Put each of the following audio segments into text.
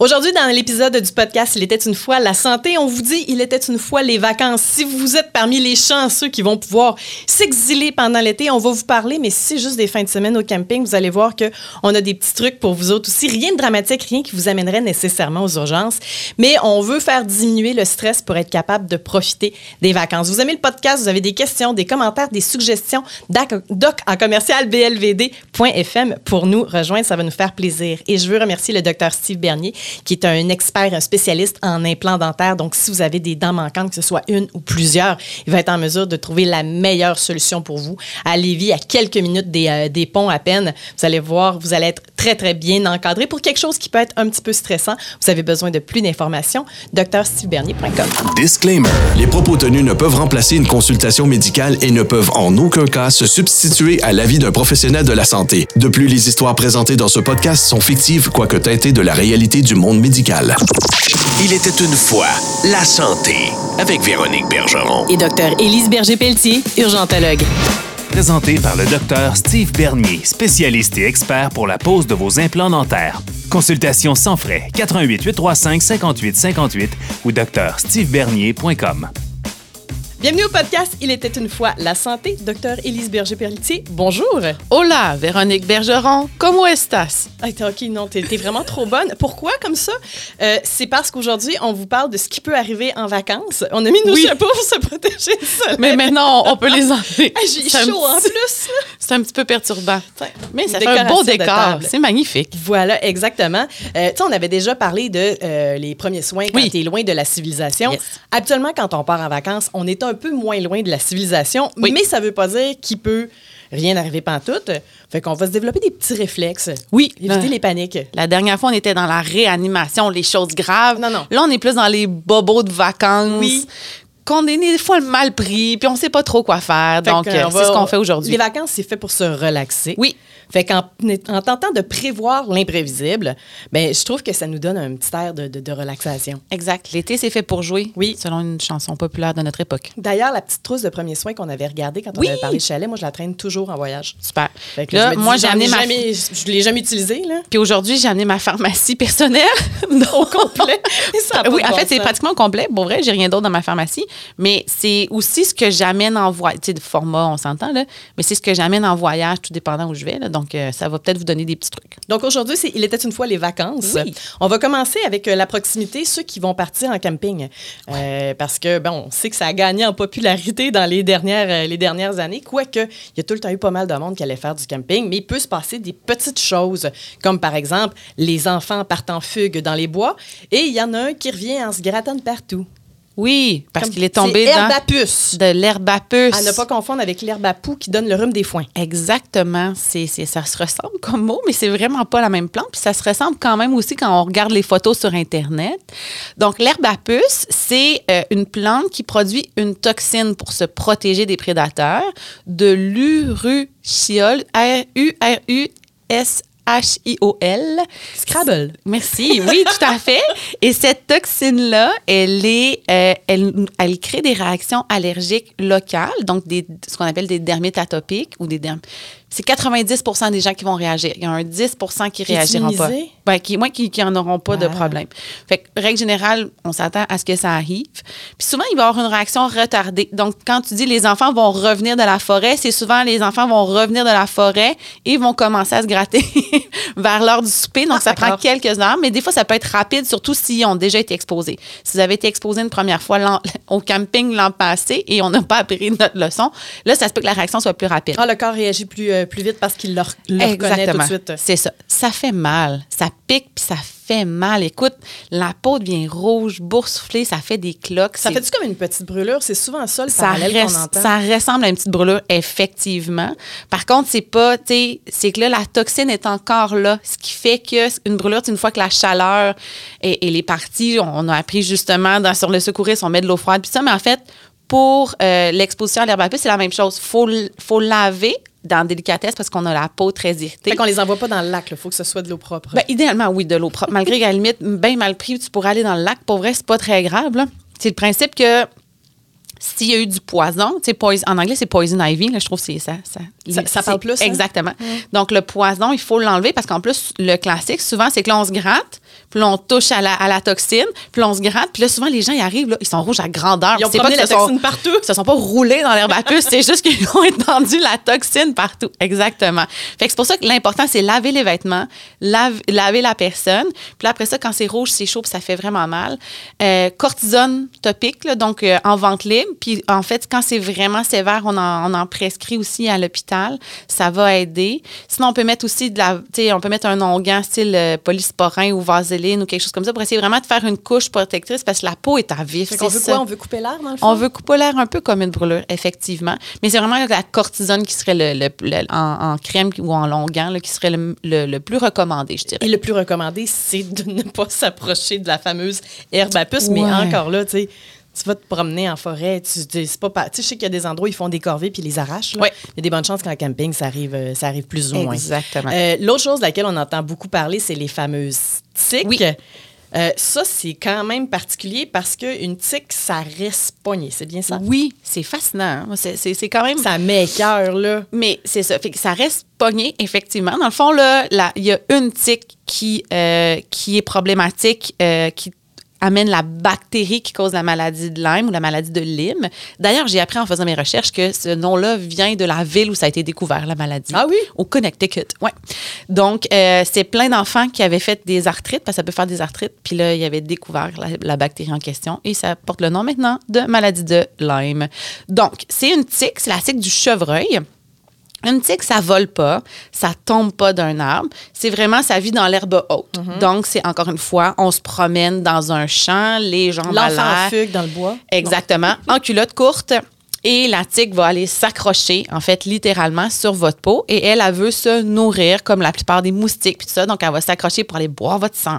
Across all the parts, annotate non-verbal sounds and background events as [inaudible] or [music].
Aujourd'hui, dans l'épisode du podcast Il était une fois la santé, on vous dit Il était une fois les vacances. Si vous êtes parmi les chanceux qui vont pouvoir s'exiler pendant l'été, on va vous parler, mais si c'est juste des fins de semaine au camping, vous allez voir qu'on a des petits trucs pour vous autres aussi. Rien de dramatique, rien qui vous amènerait nécessairement aux urgences, mais on veut faire diminuer le stress pour être capable de profiter des vacances. Vous aimez le podcast, vous avez des questions, des commentaires, des suggestions, doc en commercial blvd.fm pour nous rejoindre, ça va nous faire plaisir. Et je veux remercier le docteur Steve Bernier qui est un expert, un spécialiste en implants dentaires. Donc, si vous avez des dents manquantes, que ce soit une ou plusieurs, il va être en mesure de trouver la meilleure solution pour vous. À Lévis, à quelques minutes des, euh, des ponts à peine, vous allez voir, vous allez être très, très bien encadré pour quelque chose qui peut être un petit peu stressant. Vous avez besoin de plus d'informations, drstevebernier.com. Disclaimer. Les propos tenus ne peuvent remplacer une consultation médicale et ne peuvent en aucun cas se substituer à l'avis d'un professionnel de la santé. De plus, les histoires présentées dans ce podcast sont fictives, quoique teintées de la réalité du monde médical. Il était une fois la santé avec Véronique Bergeron. Et docteur Élise Berger-Pelletier, urgentologue. Présenté par le docteur Steve Bernier, spécialiste et expert pour la pose de vos implants dentaires. Consultation sans frais 88 835 58 58 ou docteurstevebernier.com. Bienvenue au podcast Il était une fois la santé. Docteur Élise Berger-Pelletier, bonjour. Hola, Véronique Bergeron, comment estás? Ah, OK, non, t'es, vraiment trop bonne. Pourquoi comme ça? Euh, c'est parce qu'aujourd'hui, on vous parle de ce qui peut arriver en vacances. On a mis nos chapeaux pour se protéger du soleil. Mais maintenant, on peut les enlever. Ah, j'ai chaud en plus. C'est un petit peu perturbant. Mais ça fait un beau décor. C'est magnifique. Voilà, exactement. Euh, tu sais, on avait déjà parlé de euh, les premiers soins quand oui. t'es loin de la civilisation. Habituellement, quand on part en vacances, on est un peu moins loin de la civilisation, mais ça ne veut pas dire qu'il peut rien arriver pantoute. Fait qu'on va se développer des petits réflexes. Oui. Éviter les paniques. La dernière fois, on était dans la réanimation, les choses graves. Non, non. Là, on est plus dans les bobos de vacances. Oui qu'on est des fois mal pris, puis on sait pas trop quoi faire. donc, c'est ce qu'on fait aujourd'hui. Les vacances, c'est fait pour se relaxer. Oui. Fait qu'en en tentant de prévoir l'imprévisible, ben je trouve que ça nous donne un petit air de, de, relaxation. Exact. L'été, c'est fait pour jouer. Oui. Selon une chanson populaire de notre époque. D'ailleurs, la petite trousse de premiers soins qu'on avait regardée quand on avait parlé chalet, moi, je la traîne toujours en voyage. Super. Fait que là, moi, j'ai amené ma... Jamais, je l'ai jamais utilisée, là. Puis aujourd'hui, j'ai amené ma pharmacie personnelle. [laughs] au complet. [laughs] oui, en fait, c'est pratiquement complet. Bon, vrai, j'ai rien d'autre dans ma pharmacie. Mais c'est aussi ce que j'amène en voyage. Tu sais, de format, on s'entend, là. Mais c'est ce que j'amène en voyage, tout dépendant où je vais, là. Donc, euh, ça va peut-être vous donner des petits trucs. Donc aujourd'hui, c'est Il était une fois les vacances. Oui. On va commencer avec euh, la proximité, ceux qui vont partir en camping. Euh, parce que, bon, on sait que ça a gagné en popularité dans les dernières, les dernières années, quoique il y a tout le temps eu pas mal de monde qui allait faire du camping, mais il peut se passer des petites choses, comme par exemple, les enfants partent en fugue dans les bois et il y en a un qui revient en se grattant de partout. Oui, parce qu'il est tombé dans l'herbe à puce. de l'herbe à ne pas confondre avec l'herbe à poux qui donne le rhume des foins. Exactement. C'est, ça se ressemble comme mot, mais c'est vraiment pas la même plante. Puis ça se ressemble quand même aussi quand on regarde les photos sur Internet. Donc, puce, c'est euh, une plante qui produit une toxine pour se protéger des prédateurs de l'urushiol, R-U-R-U-S H-I-O-L. Scrabble. Merci. Oui, tout à fait. Et cette toxine-là, elle est, euh, elle, elle, crée des réactions allergiques locales, donc des, ce qu'on appelle des dermites atopiques ou des dermites c'est 90% des gens qui vont réagir. Il y a un 10% qui réagiront pas. Ben, qui, moi, qui n'en auront pas de problème. Fait que, règle générale, on s'attend à ce que ça arrive. Puis souvent, il va y avoir une réaction retardée. Donc, quand tu dis les enfants vont revenir de la forêt, c'est souvent les enfants vont revenir de la forêt et vont commencer à se gratter [laughs] vers l'heure du souper. Donc, ça prend quelques heures, mais des fois, ça peut être rapide, surtout s'ils ont déjà été exposés. Si vous avez été exposé une première fois [laughs] au camping l'an passé et on n'a pas appris notre leçon, là, ça se peut que la réaction soit plus rapide. Ah, le corps réagit plus plus vite parce qu'il le, le reconnaît tout de suite. C'est ça. Ça fait mal. Ça pique puis ça fait mal. Écoute, la peau devient rouge, boursouflée, ça fait des cloques. Ça fait-tu comme une petite brûlure? C'est souvent ça le ça parallèle qu'on entend. Ça ressemble à une petite brûlure, effectivement. Par contre, c'est pas, tu sais, c'est que là, la toxine est encore là. Ce qui fait que une brûlure, une fois que la chaleur est, est partie, on a appris justement dans, sur le secourisme, on met de l'eau froide, puis ça, mais en fait, pour euh, l'exposition à l'herbe à c'est la même chose. Il faut, faut laver dans délicatesse parce qu'on a la peau très irritée. Fait qu'on les envoie pas dans le lac, il faut que ce soit de l'eau propre. Ben, idéalement, oui, de l'eau propre. Malgré qu'à la limite, bien mal pris, tu pourrais aller dans le lac. Pour vrai, c'est pas très grave. C'est le principe que S'il y a eu du poison, tu sais, poison- en anglais, c'est poison ivy, là, je trouve que c'est ça. Ça, Ça- ça parle plus, hein? Exactement. Donc, le poison, il faut l'enlever parce qu'en plus, le classique, souvent, c'est que là, on se gratte, puis là, on touche à la, à la toxine, puis là, on se gratte, puis là, souvent, les gens, ils arrivent, là, ils sont rouges à grandeur. Ils ont promené que la sont- toxine partout. Ils se sont pas roulés dans l'herbe à puce, c'est juste qu'ils ont étendu la toxine partout. Exactement. Fait que c'est pour ça que l'important, c'est laver les vêtements, lave- laver la personne. Puis là, après ça, quand c'est rouge, c'est chaud, puis ça fait vraiment mal. Euh, cortisone topique, là, donc euh, en vente libre. Puis en fait, quand c'est vraiment sévère, on en, on en prescrit aussi à l'hôpital. Ça va aider. Sinon, on peut mettre aussi de la, tu sais, on peut mettre un onguent style euh, polysporin ou vaseline ou quelque chose comme ça pour essayer vraiment de faire une couche protectrice parce que la peau est à vif. C'est veut ça. quoi? On veut couper l'air, dans le fond? On veut couper l'air un peu comme une brûlure, effectivement. Mais c'est vraiment la cortisone qui serait le, le- le- en, en crème ou en longuant là, qui serait le, le- plus recommandé, je dirais. Et le plus recommandé, c'est de ne pas s'approcher de la fameuse herbe à puce. Mais encore là, tu sais, tu vas te promener en forêt. Tu, c'est pas, pas- tu sais, je sais qu'il y a des endroits où ils font des corvées puis ils les arrachent. là. Ouais. Il y a des bonnes chances qu'en camping, ça arrive, euh, ça arrive plus ou moins. Exactement. Euh, L'autre chose de laquelle on entend beaucoup parler, c'est les fameuses tiques. Oui. Euh, ça, c'est quand même particulier parce qu'une tique, ça reste poignée. C'est bien ça? Oui, c'est fascinant. hein. C'est- C'est c'est quand même. Ça m'écœure, là. Mais c'est ça. Fait que ça reste pogné, effectivement. Dans le fond, là, là, il y a une tique qui, euh, qui est problématique, euh, qui amène la bactérie qui cause la maladie de Lyme ou la maladie de Lyme. D'ailleurs, j'ai appris en faisant mes recherches que ce nom-là vient de la ville où ça a été découvert, la maladie. Ah oui? Au Connecticut, ouais. Donc, euh, c'est plein d'enfants qui avaient fait des arthrites, parce que ça peut faire des arthrites. Puis là, ils avaient découvert la, la bactérie en question et ça porte le nom maintenant de maladie de Lyme. Donc, c'est une tique, c'est la tique du chevreuil. Une tique, ça vole pas, ça tombe pas d'un arbre. C'est vraiment, ça vit dans l'herbe haute. Mhm. Donc, c'est encore une fois, on se promène dans un champ, les gens L'enfant en fugue dans le bois. Exactement, en culotte courte. Et la tique va aller s'accrocher, en fait, littéralement sur votre peau. Et elle, elle veut se nourrir comme la plupart des moustiques, puis tout ça. Donc, elle va s'accrocher pour aller boire votre sang.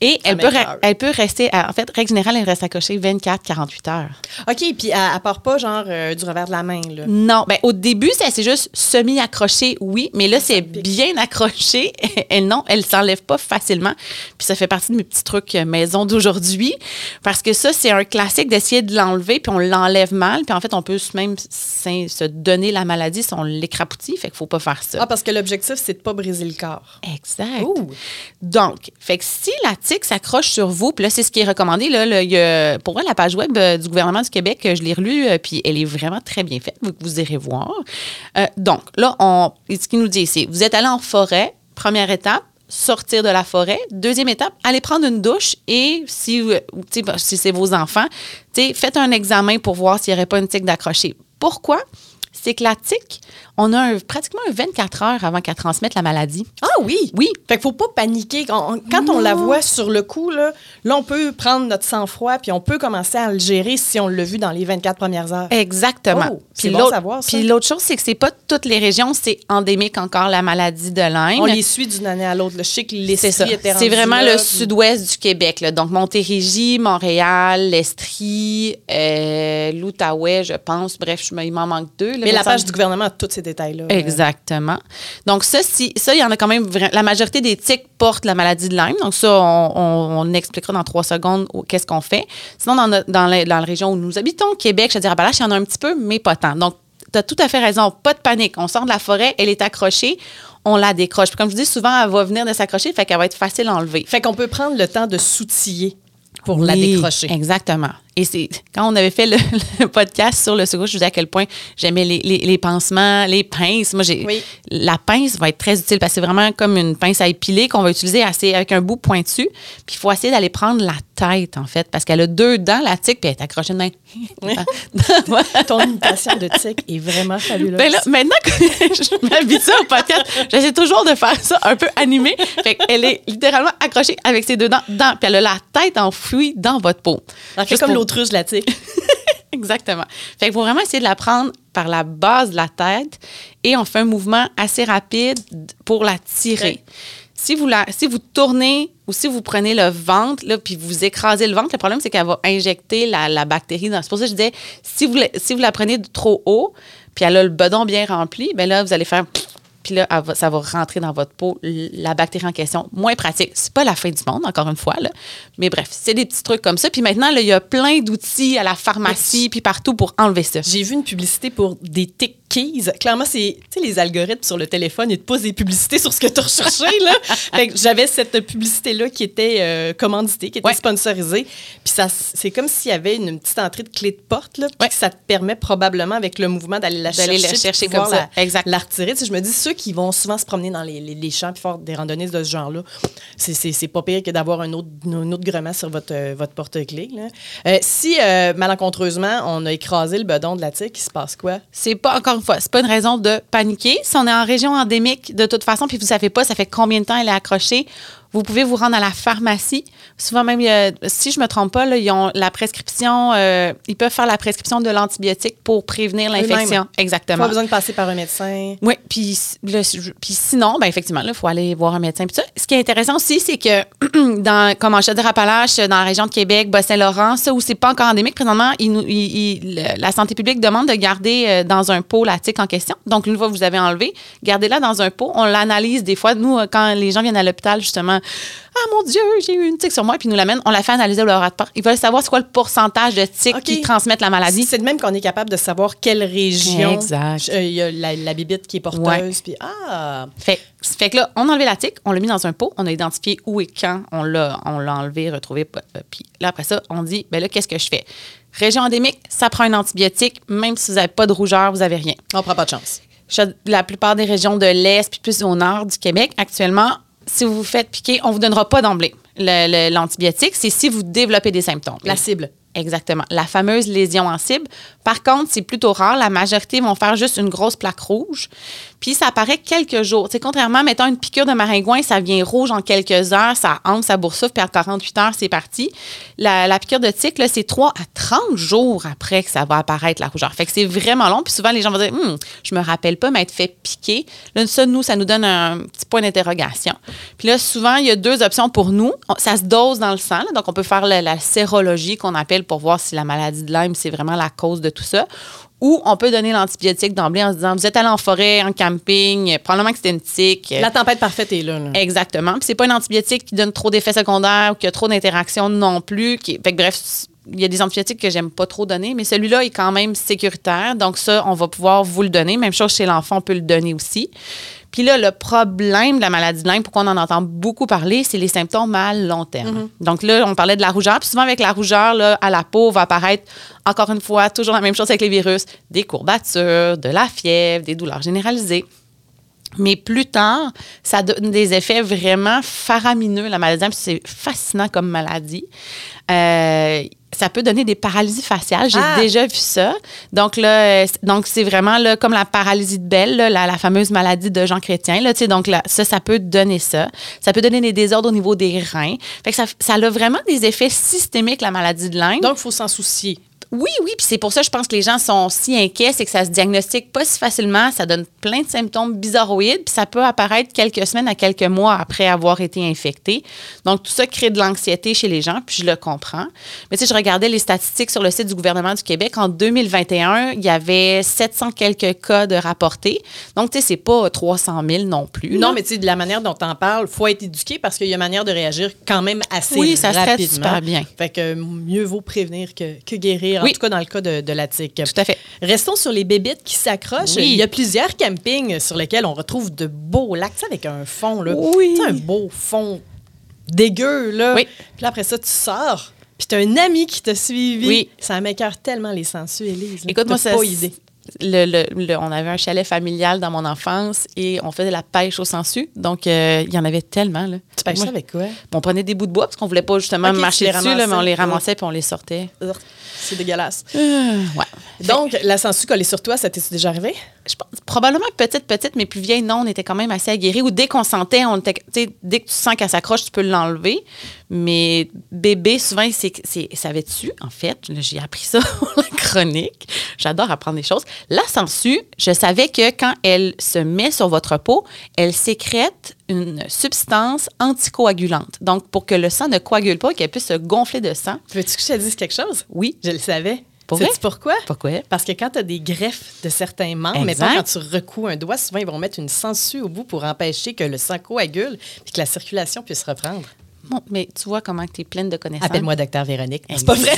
Et elle peut, elle peut rester, en fait, règle générale, elle reste accrochée 24-48 heures. OK, puis elle, elle part pas, genre, euh, du revers de la main, là? Non, ben au début, c'est c'est juste semi-accroché, oui, mais là, c'est bien accroché. [laughs] Et non, elle s'enlève pas facilement. Puis ça fait partie de mes petits trucs euh, maison d'aujourd'hui. Parce que ça, c'est un classique d'essayer de l'enlever, puis on l'enlève mal. Puis en fait, on peut même se donner la maladie si on l'écrapoutit. Fait qu'il faut pas faire ça. Ah, parce que l'objectif, c'est de pas briser le corps. Exact. Ouh. Donc, fait que si la tique s'accroche sur vous, puis là, c'est ce qui est recommandé. Là, y a- pour moi, la page web euh, du gouvernement du Québec, euh, je l'ai relue, euh, puis elle est vraiment très bien faite, vous, vous irez voir. Donc, là, on, ce qu'il nous dit, c'est vous êtes allé en forêt, première étape, sortir de la forêt. Deuxième étape, allez prendre une douche et si, c'est vos enfants, faites un examen pour voir s'il n'y aurait pas une tique d'accrocher. Pourquoi? C'est que la tique, on a un- pratiquement un 24 heures avant qu'elle transmette la maladie. Ah oui? Oui. Fait qu'il faut pas paniquer. On- on- quand on la voit sur le coup, là, là, on peut prendre notre sang-froid puis on peut commencer à le gérer si on l'a vu dans les 24 premières heures. Exactement. Oh, c'est Puis bon savoir, ça. Puis l'autre chose, c'est que c'est pas toutes les régions, c'est endémique encore la maladie de Lyme. On les suit d'une année à l'autre. Je sais que était C'est vraiment là, le puis- sud-ouest du Québec. là. Donc, Montérégie, Montréal, l'Estrie, euh, l'Outaouais, je pense. Bref, je il m'en manque deux. Là, Mais la page du gouvernement a tous ces détails-là. Euh, Exactement. Donc, ça, si, ça, il y en a quand même. La majorité des tiques portent la maladie de Lyme. Donc, ça, on, on- on expliquera dans trois secondes qu'est-ce qu'on fait. Sinon, dans, la, dans la région où nous habitons, Québec, je dirais, Appalaches, il y en a un petit peu, mais pas tant. Donc, tu as tout à fait raison. Pas de panique. On sort de la forêt, elle est accrochée, on la décroche. Puis, comme je dis, souvent, elle va venir de s'accrocher, fait qu'elle va être facile à enlever. Fait qu'on peut prendre le temps de s'outiller pour la décrocher. Exactement. Et c'est quand on avait fait le, [laughs] le podcast sur le secours, je vous disais à quel point j'aimais les, les, les pansements, les pinces. Moi, j'ai Oui. la pince va être très utile parce que c'est vraiment comme une pince à épiler qu'on va utiliser assez avec un bout pointu. Puis il faut essayer d'aller prendre la tête en fait parce qu'elle a deux dents la tique puis elle est accrochée main. [laughs] Ton imitation de tic est vraiment fabuleuse. Ben là, maintenant que [laughs] je m'habitue au podcast, j'essaie toujours de faire ça un peu animé. Fait qu'elle est littéralement accrochée avec ses deux dents, dans, puis elle a la tête enfouie dans votre peau. Elle fait Juste comme l'autruche de la [laughs] tique. Exactement. Fait qu'il faut vraiment essayer de la prendre par la base de la tête et on fait un mouvement assez rapide pour la tirer. Si vous, la, si vous tournez ou si vous prenez le ventre, là, puis vous écrasez le ventre, le problème, c'est qu'elle va injecter la, la bactérie. C'est pour ça que je disais, si vous, la- si vous la prenez de trop haut, puis elle a le bedon bien rempli, ben là, vous allez faire... puis là, va- ça va rentrer dans votre peau, la bactérie en question. Moins pratique. C'est pas la fin du monde, encore une fois, là. Mais bref, c'est des petits trucs comme ça. Puis maintenant, il y a plein d'outils à la pharmacie, puis partout pour enlever ça. J'ai vu une publicité pour des tick keys. Clairement, c'est les algorithmes sur le téléphone, ils te posent des publicités sur ce que tu [laughs] que J'avais cette publicité-là qui était euh, commanditée, qui était Ouais. sponsorisée. Puis ça, c'est comme s'il y avait une petite entrée de clé de porte, là, Ouais. ça te permet probablement, avec le mouvement, d'aller la chercher. la chercher comme ça. la- Exact. La retirer. Je me dis, ceux qui vont souvent se promener dans les, les- les champs puis faire des randonnées de ce genre-là, c'est- pas pire que d'avoir un autre, un autre sur votre, euh, votre porte-clés. là. Euh, si, euh, malencontreusement, on a écrasé le bedon de la tique, il se passe quoi? C'est pas, encore une fois, c'est pas une raison de paniquer. Si on est en région endémique, de toute façon, puis vous savez pas, ça fait combien de temps elle est accrochée, vous pouvez vous rendre à la pharmacie. Souvent même, si je me trompe pas, là, ils ont la prescription, euh, ils peuvent faire la prescription de l'antibiotique pour prévenir l'infection. Exactement. Pas besoin de passer par un médecin. Oui, puis le- puis sinon, ben effectivement, il faut aller voir un médecin. Puis ça, ce qui est intéressant aussi, c'est que [clears throat] dans, comme en Chaudière-Appalaches, dans la région de Québec, Bas-Saint-Laurent, ça où c'est pas encore endémique, présentement, il nous- il- il- le- la santé publique demande de garder euh, dans un pot la tique en question. Donc, une fois que vous avez enlevé, gardez-la dans un pot. On l'analyse des fois. Nous, euh, quand les gens viennent à l'hôpital, justement, ah mon Dieu, j'ai eu une tique sur moi, puis ils nous l'amènent, on la fait analyser au laboratoire. Ils veulent savoir c'est quoi le pourcentage de tiques qui transmettent la maladie. C'est de même qu'on est capable de savoir quelle région Exact. euh, il y a la, la bibite qui est porteuse. Puis, ah, Fait, fait que là, on a enlevé la tique, on l'a mis dans un pot, on a identifié où et quand on l'a, on l'a enlevé, retrouvé. euh, Puis là, après ça, on dit, ben là, qu'est-ce que je fais? Région endémique, ça prend un antibiotique. Même si vous n'avez pas de rougeur, vous n'avez rien. on prend pas de chance. Cha- La plupart des régions de l'Est, puis plus au nord du Québec, actuellement, si vous vous faites piquer, on ne vous donnera pas d'emblée l'antibiotique. C'est si vous développez des symptômes. La cible. Exactement. La fameuse lésion en cible. Par contre, c'est plutôt rare. La majorité vont faire juste une grosse plaque rouge. Puis ça apparaît quelques jours. C'est contrairement, mettons, une piqûre de maringouin, ça vient rouge en quelques heures, ça entre, ça boursoufle, puis en 48 heures, c'est parti. La, piqûre de là, c'est 3 à 30 jours après que ça va apparaître la rougeur. Fait que c'est vraiment long. Puis souvent, les gens vont dire, Hum, je me rappelle pas m'être fait piquer. Là, ça, nous, ça nous donne un petit point d'interrogation. Puis là, souvent, il y a deux options pour nous. Ça se dose dans le sang. donc, on peut faire la, la sérologie qu'on appelle pour voir si la maladie de Lyme, c'est vraiment la cause de tout ça. Ou on peut donner l'antibiotique d'emblée en se disant, vous êtes allé en forêt, en camping, probablement que c'était une tique. La tempête parfaite est là. là. Exactement. Puis c'est pas un antibiotique qui donne trop d'effets secondaires ou qui a trop d'interactions non plus. Qui... Fait que bref, il y a des antibiotiques que j'aime pas trop donner, mais celui-là est quand même sécuritaire. Donc ça, on va pouvoir vous le donner. Même chose chez l'enfant, on peut le donner aussi. Puis là, le problème de la maladie de Lyme, pourquoi on en entend beaucoup parler, c'est les symptômes à long terme. Donc là, on parlait de la rougeur. Puis souvent, avec la rougeur, là, à la peau, va apparaître, encore une fois, toujours la même chose avec les virus, des courbatures, de la fièvre, des douleurs généralisées. Mais plus tard, ça donne des effets vraiment faramineux, la maladie. C'est fascinant comme maladie. Euh, ça peut donner des paralysies faciales. J'ai Ah! déjà vu ça. Donc là, euh, donc c'est vraiment là, comme la paralysie de Bell, là, la, la fameuse maladie de Jean Chrétien. Là, donc là, ça, ça peut donner ça. Ça peut donner des désordres au niveau des reins. Fait que ça, ça a vraiment des effets systémiques, la maladie de Lyme. Donc, il faut s'en soucier. Oui, oui, puis c'est pour ça que je pense que les gens sont si inquiets, c'est que ça se diagnostique pas si facilement, ça donne plein de symptômes bizarroïdes, puis ça peut apparaître quelques semaines à quelques mois après avoir été infecté. Donc tout ça crée de l'anxiété chez les gens, puis je le comprends. Mais tu sais, je regardais les statistiques sur le site du gouvernement du Québec en 2021, il y avait 700 quelques cas de rapportés. Donc tu sais, c'est pas 300 000 non plus. Non, là. mais tu sais, de la manière dont on parle, il faut être éduqué parce qu'il y a manière de réagir quand même assez Oui, ça se traite rapidement. super bien. Fait que mieux vaut prévenir que, que guérir, en Oui. tout cas dans le cas de, de la tique. Tout à fait. Restons sur les bébites qui s'accrochent. Oui. Il y a plusieurs campings sur lesquels on retrouve de beaux lacs, avec un fond, là. Oui. Un beau fond dégueu, là. Oui. Puis là, après ça, tu sors. Puis t'as un ami qui t'a suivi. Oui. Ça m'écœure tellement les sangsues, Élise. là. Écoute, moi, T'as ça. pas idée. le- le- le- on avait un chalet familial dans mon enfance et on faisait la pêche au sensu. Donc, euh, il y en avait tellement. Là. Tu ça avec quoi? On prenait des bouts de bois parce qu'on voulait pas justement marcher dessus, là, mais on les ramassait puis on les sortait. Urgh, C'est dégueulasse. Euh, ouais. Donc, la sangsue collée sur toi, ça t'est déjà arrivé? Je pense, probablement petite, petite, mais plus vieille, non, on était quand même assez aguerris. Ou dès qu'on sentait, on était, dès que tu sens qu'elle s'accroche, tu peux l'enlever. Mais bébé, souvent, c'est, c'est, dessus, en fait. J'ai appris ça [laughs] la chronique. J'adore apprendre des choses. La sangsue, je savais que quand elle se met sur votre peau, elle sécrète une substance anticoagulante. Donc, pour que le sang ne coagule pas, qu'elle puisse se gonfler de sang. Veux-tu que je te dise quelque chose? Oui. Je le savais. Pour pourquoi? Pourquoi? Parce que quand tu as des greffes de certains membres, mettons, quand tu recoues un doigt, souvent, ils vont mettre une sangsue au bout pour empêcher que le sang coagule et que la circulation puisse reprendre. Bon, mais tu vois comment tu es pleine de connaissances. Appelle-moi docteur Véronique. Non, C'est pas vrai?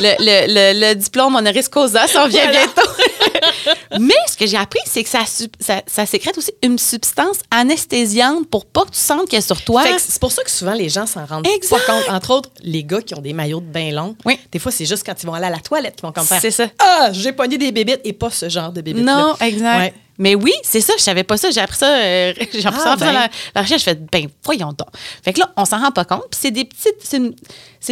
Le, le, le, le diplôme honoris causa s'en vient Voilà. bientôt. [laughs] Mais ce que j'ai appris, c'est que ça, su- ça, ça sécrète aussi une substance anesthésiante pour pas que tu sentes qu'elle est sur toi. C'est pour ça que souvent les gens s'en rendent Exact. pas compte. Entre autres, les gars qui ont des maillots de bain longs. Oui. Des fois, c'est juste quand ils vont aller à la toilette qu'ils vont comme faire C'est ça. Ah, j'ai pogné des bébites et pas ce genre de bébites. Non, exact. Ouais. Mais oui, c'est ça, je savais pas ça. J'ai appris ça, euh, [laughs] j'ai appris Ah, ça en faisant ben. la, la recherche. Je fais, ben, voyons donc. Fait que là, on s'en rend pas compte. Puis c'est des petites, c'est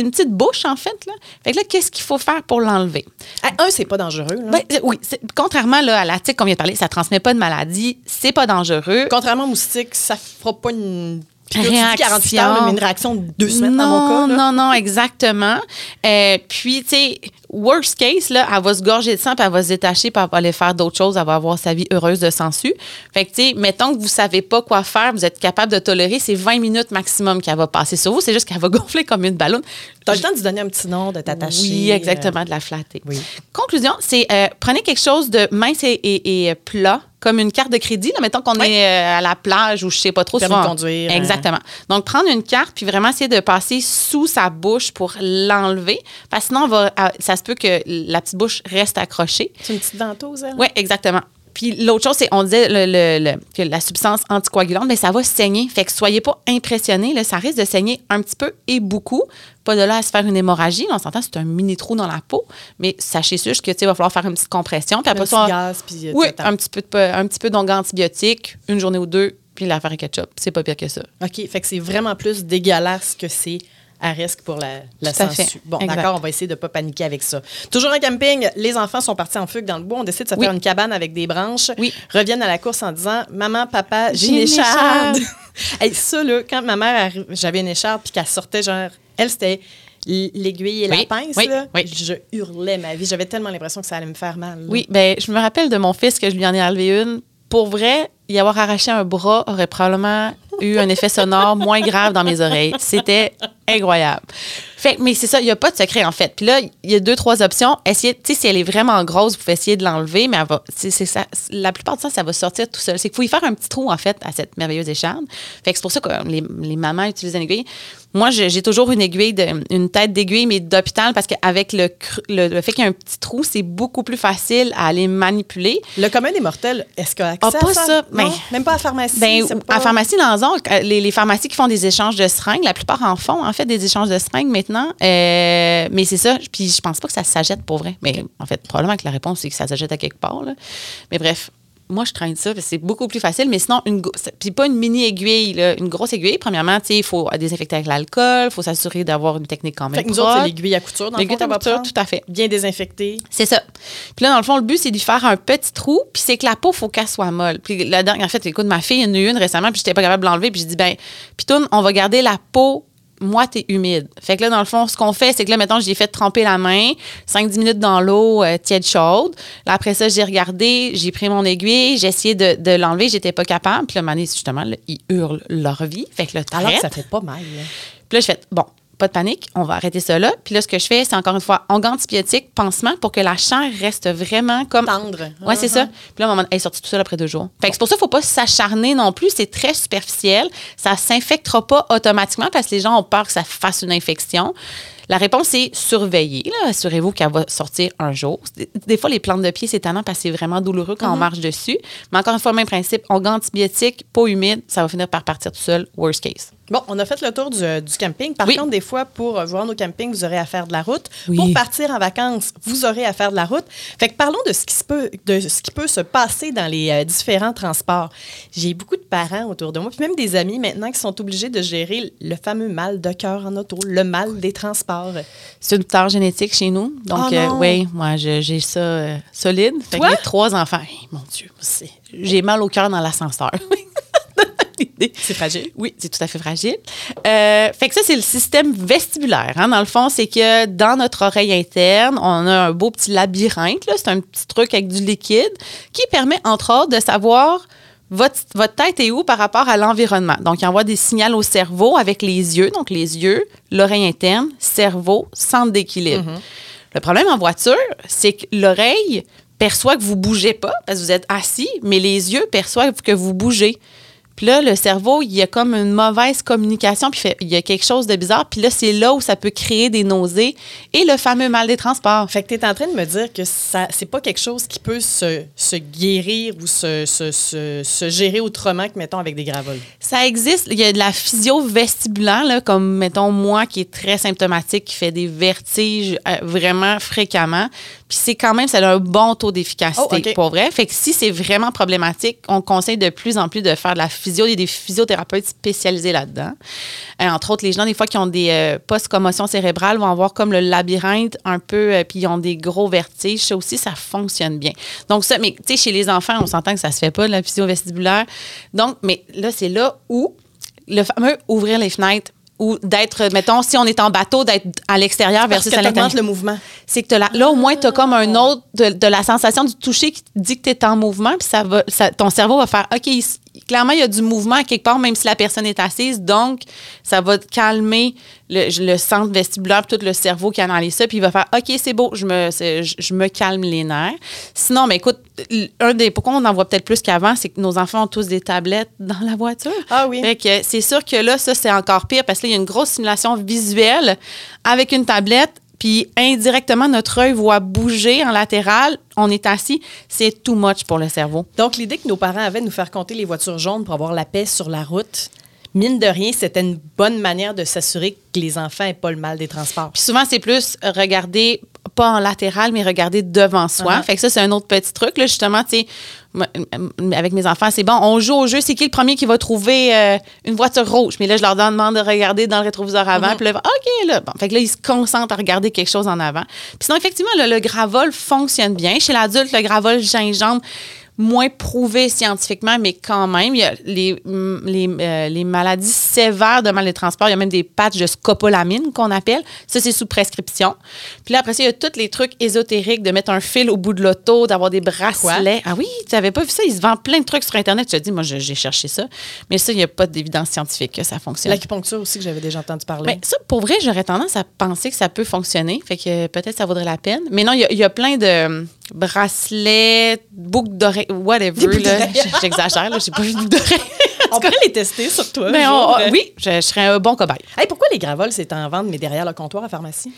une, petite bouche, en fait, là. Fait que là, qu'est-ce qu'il faut faire pour l'enlever? Ah, un, c'est pas dangereux. là. Ben, oui, contrairement là, à la tique qu'on vient de parler, ça transmet pas de maladie, c'est pas dangereux. Contrairement au moustique, ça fera pas une Réaction. 48 heures, mais une réaction de deux semaines non, dans mon cas. là. Non, non, exactement. Euh, puis, tu sais, worst case, là, elle va se gorger de sang, puis elle va se détacher, puis elle va aller faire d'autres choses, elle va avoir sa vie heureuse de sensu. Fait que, tu sais, mettons que vous savez pas quoi faire, vous êtes capable de tolérer, c'est 20 minutes maximum qu'elle va passer sur vous. C'est juste qu'elle va [laughs] gonfler comme une ballonne. T'as le temps de lui donner un petit nom, de t'attacher. Oui, euh, exactement, de la flatter. Oui. Conclusion, c'est euh, prenez quelque chose de mince et, et- et plat, comme une carte de crédit. Là, mettons qu'on Oui. est euh, à la plage ou je sais pas trop. Permis de souvent- conduire, hein. Exactement. Donc, prendre une carte puis vraiment essayer de passer sous sa bouche pour l'enlever. Parce que sinon, on va, euh, ça se peut que la petite bouche reste accrochée. C'est une petite ventouse, elle? Oui, exactement. Puis l'autre chose, c'est on disait le- le- le- que la substance anticoagulante, mais ça va saigner. Fait que soyez pas impressionnés. Là, ça risque de saigner un petit peu et beaucoup. Pas de là à se faire une hémorragie. On s'entend, c'est un mini trou dans la peau. Mais sachez juste que il va falloir faire une petite compression. Puis Un après petit ça, gaz, puis euh, oui, un petit peu de un petit peu antibiotique, une journée ou deux, puis l'affaire est ketchup. C'est pas pire que ça. OK, fait que c'est vraiment plus dégueulasse que c'est à risque pour la, la. Bon, d'accord, on va essayer de ne pas paniquer avec ça. Toujours en camping, les enfants sont partis en fugue dans le bois. On décide de se Oui. faire une cabane avec des branches. Oui. Reviennent à la course en disant Maman, papa, j'ai une écharde. [laughs] Hey, ça, là, quand ma mère, j'avais une écharde puis qu'elle sortait, genre, elle, c'était l'aiguille et la pince. oui, là. oui. Je hurlais ma vie. J'avais tellement l'impression que ça allait me faire mal. là. Oui, ben je me rappelle de mon fils que je lui en ai enlevé une. Pour vrai, y avoir arraché un bras aurait probablement eu un effet sonore moins grave dans mes oreilles. C'était incroyable. Fait, mais c'est ça, il n'y a pas de secret en fait. Puis là, il y a deux, trois options. Essayez, si elle est vraiment grosse, vous pouvez essayer de l'enlever, mais c'est ça, la plupart du temps, ça va sortir tout seul. C'est qu'il faut y faire un petit trou en fait à cette merveilleuse écharde. Fait que c'est pour ça que les, les mamans utilisent une aiguille. Moi, j'ai toujours une aiguille, de, une tête d'aiguille, mais d'hôpital, parce qu'avec le, le, le fait qu'il y a un petit trou, c'est beaucoup plus facile à aller manipuler. Le commun des mortels, est-ce qu'il a accès Ah, à pas ça? ça. Non? Ben, Même pas à la pharmacie? Ben, pas- à pharmacie Lanzon, euh, les, les pharmacies qui font des échanges de seringues, la plupart en font, en fait, des échanges de seringues maintenant. Euh, mais c'est ça. Puis je pense pas que ça s'achète pour vrai. Mais en fait, probablement que la réponse, c'est que ça s'achète à quelque part. là. Mais bref. Moi, je traîne ça c'est beaucoup plus facile. Mais sinon, une, puis pas une mini aiguille, là, une grosse aiguille. Premièrement, il faut désinfecter avec l'alcool, il faut s'assurer d'avoir une technique quand même. Fait que nous autres, c'est l'aiguille à couture. Dans le L'aiguille à couture, tout à fait. Bien désinfectée. C'est ça. Puis là, dans le fond, le but, c'est de lui faire un petit trou, puis c'est que la peau, faut qu'elle soit molle. Puis la dernière, en fait, écoute, ma fille, il y en a eu une récemment, puis j'étais pas capable de l'enlever, puis j'ai dit, ben, Pitoune, on va garder la peau moite et humide. Fait que là, dans le fond, ce qu'on fait, c'est que là, mettons, j'ai fait tremper la main, 5-10 minutes dans l'eau euh, tiède chaude. Là, après ça, j'ai regardé, j'ai pris mon aiguille, j'ai essayé de, de l'enlever, j'étais pas capable. Puis là, Mané, justement, là, ils hurlent leur vie. Fait que là, Alors que ça fait pas mal. là. Puis là, je fais, bon, pas de panique, on va arrêter ça là. Puis là, ce que je fais, c'est encore une fois, ongle antibiotique, pansement, pour que la chair reste vraiment comme. Tendre. Ouais, c'est ça. Puis là, à un moment, elle est sortie tout seul après deux jours. Fait que c'est pour ça qu'il ne faut pas s'acharner non plus. C'est très superficiel. Ça ne s'infectera pas automatiquement parce que les gens ont peur que ça fasse une infection. La réponse, c'est surveiller. Assurez-vous qu'elle va sortir un jour. Des, fois, les plantes de pied, c'est tannant parce que c'est vraiment douloureux quand on marche dessus. Mais encore une fois, même principe, ongle antibiotique, peau humide, ça va finir par partir tout seul, worst case. Bon, on a fait le tour du, du camping. Par Oui. contre, des fois, pour voir nos campings, vous aurez à faire de la route. Oui. Pour partir en vacances, vous aurez à faire de la route. Fait que parlons de ce qui, se peut, de ce qui peut se passer dans les euh, différents transports. J'ai beaucoup de parents autour de moi, puis même des amis maintenant qui sont obligés de gérer le fameux mal de cœur en auto, le mal des transports. C'est une tare génétique chez nous. Donc, Oh euh, oui, moi, j'ai ça euh, solide. Fait que Toi? j'ai trois enfants. Hey, mon Dieu, j'ai mal au cœur dans l'ascenseur. [laughs] C'est fragile. Oui, c'est tout à fait fragile. Euh, fait que ça, c'est le système vestibulaire. hein. Dans le fond, c'est que dans notre oreille interne, on a un beau petit labyrinthe. C'est un petit truc avec du liquide qui permet, entre autres, de savoir votre, votre tête est où par rapport à l'environnement? Donc, il envoie des signaux au cerveau avec les yeux. Donc, les yeux, l'oreille interne, cerveau, centre d'équilibre. Le problème en voiture, c'est que l'oreille perçoit que vous bougez pas parce que vous êtes assis, mais les yeux perçoivent que vous bougez. Puis là, le cerveau, il y a comme une mauvaise communication, puis fait- il y a quelque chose de bizarre. Puis là, c'est là où ça peut créer des nausées et le fameux mal des transports. Fait que tu es en train de me dire que ça c'est pas quelque chose qui peut se, se guérir ou se, se, se- se gérer autrement que, mettons, avec des gravoles. Ça existe. Il y a de la physio vestibulaire, là, comme, mettons, moi, qui est très symptomatique, qui fait des vertiges euh, vraiment fréquemment. Puis c'est quand même, ça a un bon taux d'efficacité, Oh, pour vrai. Fait que si c'est vraiment problématique, on conseille de plus en plus de faire de la physio. Il y a des physiothérapeutes spécialisés là-dedans. Euh, entre autres, les gens, des fois, qui ont des euh, post-commotions cérébrales vont avoir comme le labyrinthe un peu, euh, puis ils ont des gros vertiges. Ça aussi, ça fonctionne bien. Donc, ça, mais tu sais, chez les enfants, on s'entend que ça se fait pas, la physio vestibulaire. Donc, mais là, c'est là où le fameux ouvrir les fenêtres ou d'être, mettons, si on est en bateau, d'être à l'extérieur versus à l'intérieur. le mouvement. C'est que la- là, au moins, tu as comme un autre de, de la sensation du toucher qui dit que tu es en mouvement, puis ça va, ça- ton cerveau va faire OK, clairement, il y a du mouvement à quelque part, même si la personne est assise. Donc, ça va calmer le, le centre vestibulaire, tout le cerveau qui analyse ça, puis il va faire OK, c'est beau, je me, je, je me calme les nerfs. Sinon, mais écoute, un des pourquoi on en voit peut-être plus qu'avant, c'est que nos enfants ont tous des tablettes [laughs] dans la voiture. Ah oui. Fait que c'est sûr que là, ça, c'est encore pire parce que là, il y a une grosse simulation visuelle avec une tablette. Puis indirectement, notre œil voit bouger en latéral. On est assis. C'est too much pour le cerveau. Donc, l'idée que nos parents avaient de nous faire compter les voitures jaunes pour avoir la paix sur la route, mine de rien, c'était une bonne manière de s'assurer que les enfants n'aient pas le mal des transports. Puis souvent, c'est plus regarder, pas en latéral, mais regarder devant soi. Uh-huh. Fait que ça, c'est un autre petit truc. Là, justement, tu sais, avec mes enfants, c'est bon, on joue au jeu. C'est qui le premier qui va trouver euh, une voiture rouge? Mais là, je leur demande de regarder dans le rétroviseur avant. Puis là, OK, là. Bon, fait que là, ils se concentrent à regarder quelque chose en avant. Puis sinon, effectivement, le, le gravol fonctionne bien. Chez l'adulte, le gravol gingembre, moins prouvé scientifiquement, mais quand même, il y a les, les, euh, les maladies sévères de mal des transports. Il y a même des patchs de scopolamine qu'on appelle. Ça, c'est sous prescription. Puis là, après ça, il y a tous les trucs ésotériques de mettre un fil au bout de l'auto, d'avoir des bracelets. Ah oui, tu n'avais pas vu ça? Il se vend plein de trucs sur Internet. Tu te dis, moi, j'ai cherché ça. Mais ça, il n'y a pas d'évidence scientifique que ça fonctionne. L'acupuncture aussi, que j'avais déjà entendu parler. Ben, ça, pour vrai, j'aurais tendance à penser que ça peut fonctionner. Fait que euh, peut-être ça vaudrait la peine. Mais non, il y a- il y, a plein de bracelets, boucles d'oreilles, whatever. J'exagère, là. J'ai pas vu de boucles d'oreilles. [laughs] on pourrait les tester sur toi. Mais on- oui, je, je serais un bon cobaye. Hey, pourquoi les gravoles, c'est en vente, mais derrière le comptoir à pharmacie?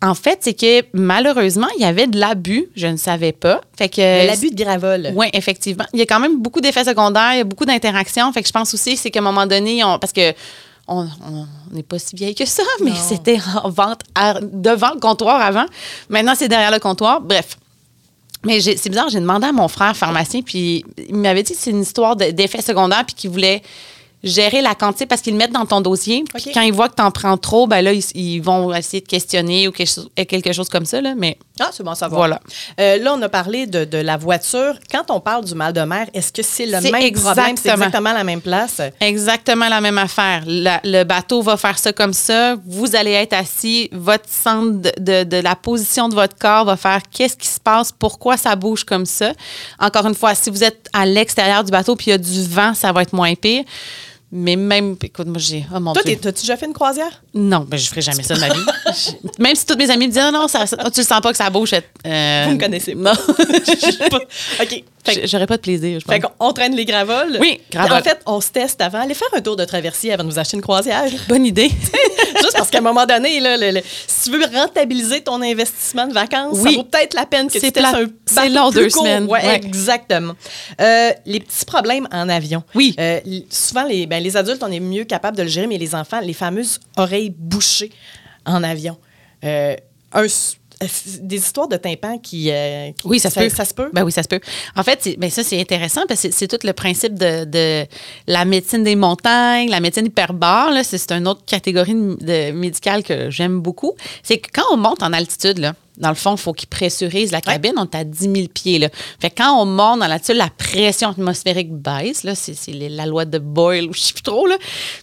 En fait, c'est que malheureusement, il y avait de l'abus. Je ne savais pas. Fait que L'abus de gravole. Oui, effectivement. Il y a quand même beaucoup d'effets secondaires, il y a beaucoup d'interactions. Fait que je pense aussi, c'est qu'à un moment donné, on- parce que on n'est pas si vieille que ça, [laughs] mais c'était en vente à- devant le comptoir avant. Maintenant, c'est derrière le comptoir. Bref. Mais c'est bizarre, j'ai demandé à mon frère pharmacien, puis il m'avait dit que c'est une histoire de- d'effets secondaires, puis qu'il voulait gérer la quantité parce qu'ils le mettent dans ton dossier. Puis quand ils voient que tu en prends trop, ben là, ils, ils vont essayer de questionner ou quelque chose, comme ça. Là, mais Ah, c'est bon savoir. Voilà. Euh, là, on a parlé de, de la voiture. Quand on parle du mal de mer, est-ce que c'est le même problème? C'est exactement. exactement la même place? Exactement la même affaire. La- le bateau va faire ça comme ça. Vous allez être assis. Votre centre de, de- de la position de votre corps va faire qu'est-ce qui se passe, pourquoi ça bouge comme ça. Encore une fois, si vous êtes à l'extérieur du bateau puis il y a du vent, ça va être moins pire. Mais même, écoute, moi, j'ai. Oh mon Toi, Dieu. t'as-tu déjà fait une croisière? Non, ben, je ferai jamais ça de ma vie. Je- même si toutes mes amies me disent, non, non, ça, ça- tu le sens pas que ça bouge. euh, Vous me connaissez Non. [laughs] [laughs] OK. Fait que- J'aurais pas de plaisir, je pense. Fait qu'on on traîne les gravoles. Oui, gravoles. En fait, on se teste avant. Allez faire un tour de traversier avant de vous acheter une croisière. [laughs] Bonne idée. [laughs] Juste parce qu'à un moment donné, là, le- le- si tu veux rentabiliser ton investissement de vacances, Oui. ça vaut peut-être la peine que tu testes un c'est long, deux court. semaines. Ouais, Ouais. exactement. Euh, les petits problèmes en avion. Oui. Euh, souvent, les, ben, les adultes, on est mieux capable de le gérer, mais les enfants, les fameuses oreilles bouchées en avion. Euh, un des histoires de tympan qui. euh, qui- Oui, ça, se peut. Ça se peut? Ben oui, ça se peut. En fait, ben ça, c'est intéressant parce que c'est- tout le principe de, de la médecine des montagnes, la médecine hyperbare. C'est c'est une autre catégorie de, de médicale que j'aime beaucoup. C'est que quand on monte en altitude, là, dans le fond, il faut qu'ils pressurisent la cabine. On est à 10 000 pieds. Là. Fait que quand on monte dans l'altitude, la pression atmosphérique baisse. C'est, la loi de Boyle ou je sais plus trop. Là.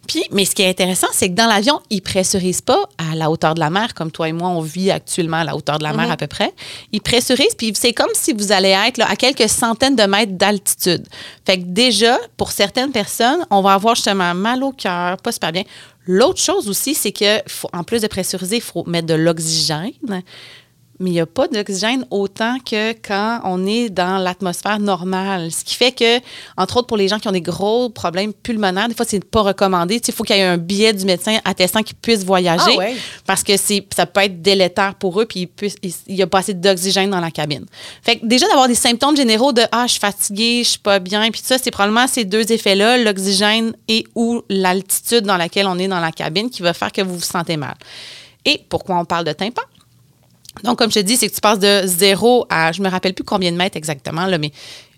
Puis, mais ce qui est intéressant, c'est que dans l'avion, ils pressurisent pas à la hauteur de la mer, comme toi et moi, on vit actuellement à la hauteur de la mer à peu près. Ils pressurisent, puis c'est comme si vous allez être là, à quelques centaines de mètres d'altitude. Fait que déjà, pour certaines personnes, on va avoir justement mal au cœur, pas super bien. L'autre chose aussi, c'est que faut, en plus de pressuriser, il faut mettre de l'oxygène. Mais il n'y a pas d'oxygène autant que quand on est dans l'atmosphère normale. Ce qui fait que, entre autres, pour les gens qui ont des gros problèmes pulmonaires, des fois, c'est pas recommandé. Il faut qu'il y ait un billet du médecin attestant qu'ils puissent voyager Ah ouais. parce que ça peut être délétère pour eux, puis il n'y a pas assez d'oxygène dans la cabine. Fait que déjà, d'avoir des symptômes généraux de Ah, je suis fatiguée, je suis pas bien, puis ça, c'est probablement ces deux effets-là, l'oxygène et ou l'altitude dans laquelle on est dans la cabine, qui va faire que vous vous sentez mal. Et pourquoi on parle de tympan? Donc, comme je te dis, c'est que tu passes de zéro à, je me rappelle plus combien de mètres exactement, là, mais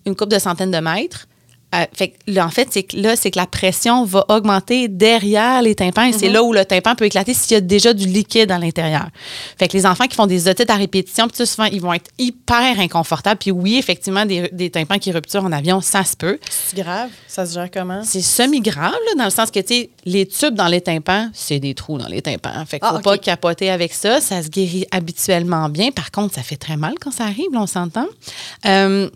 une coupe de centaines de mètres. Euh, fait là, en fait, c'est que là, c'est que la pression va augmenter derrière les tympans et c'est là où le tympan peut éclater s'il y a déjà du liquide à l'intérieur. Fait que les enfants qui font des otites à répétition, puis souvent, ils vont être hyper inconfortables. Puis oui, effectivement, des, des tympans qui rupturent en avion, ça se peut. C'est grave? Ça se gère comment? C'est semi-grave, dans le sens que, tu sais, les tubes dans les tympans, c'est des trous dans les tympans. Fait qu'il Ah, faut pas capoter avec ça. Ça se guérit habituellement bien. Par contre, ça fait très mal quand ça arrive, là, on s'entend. Euh,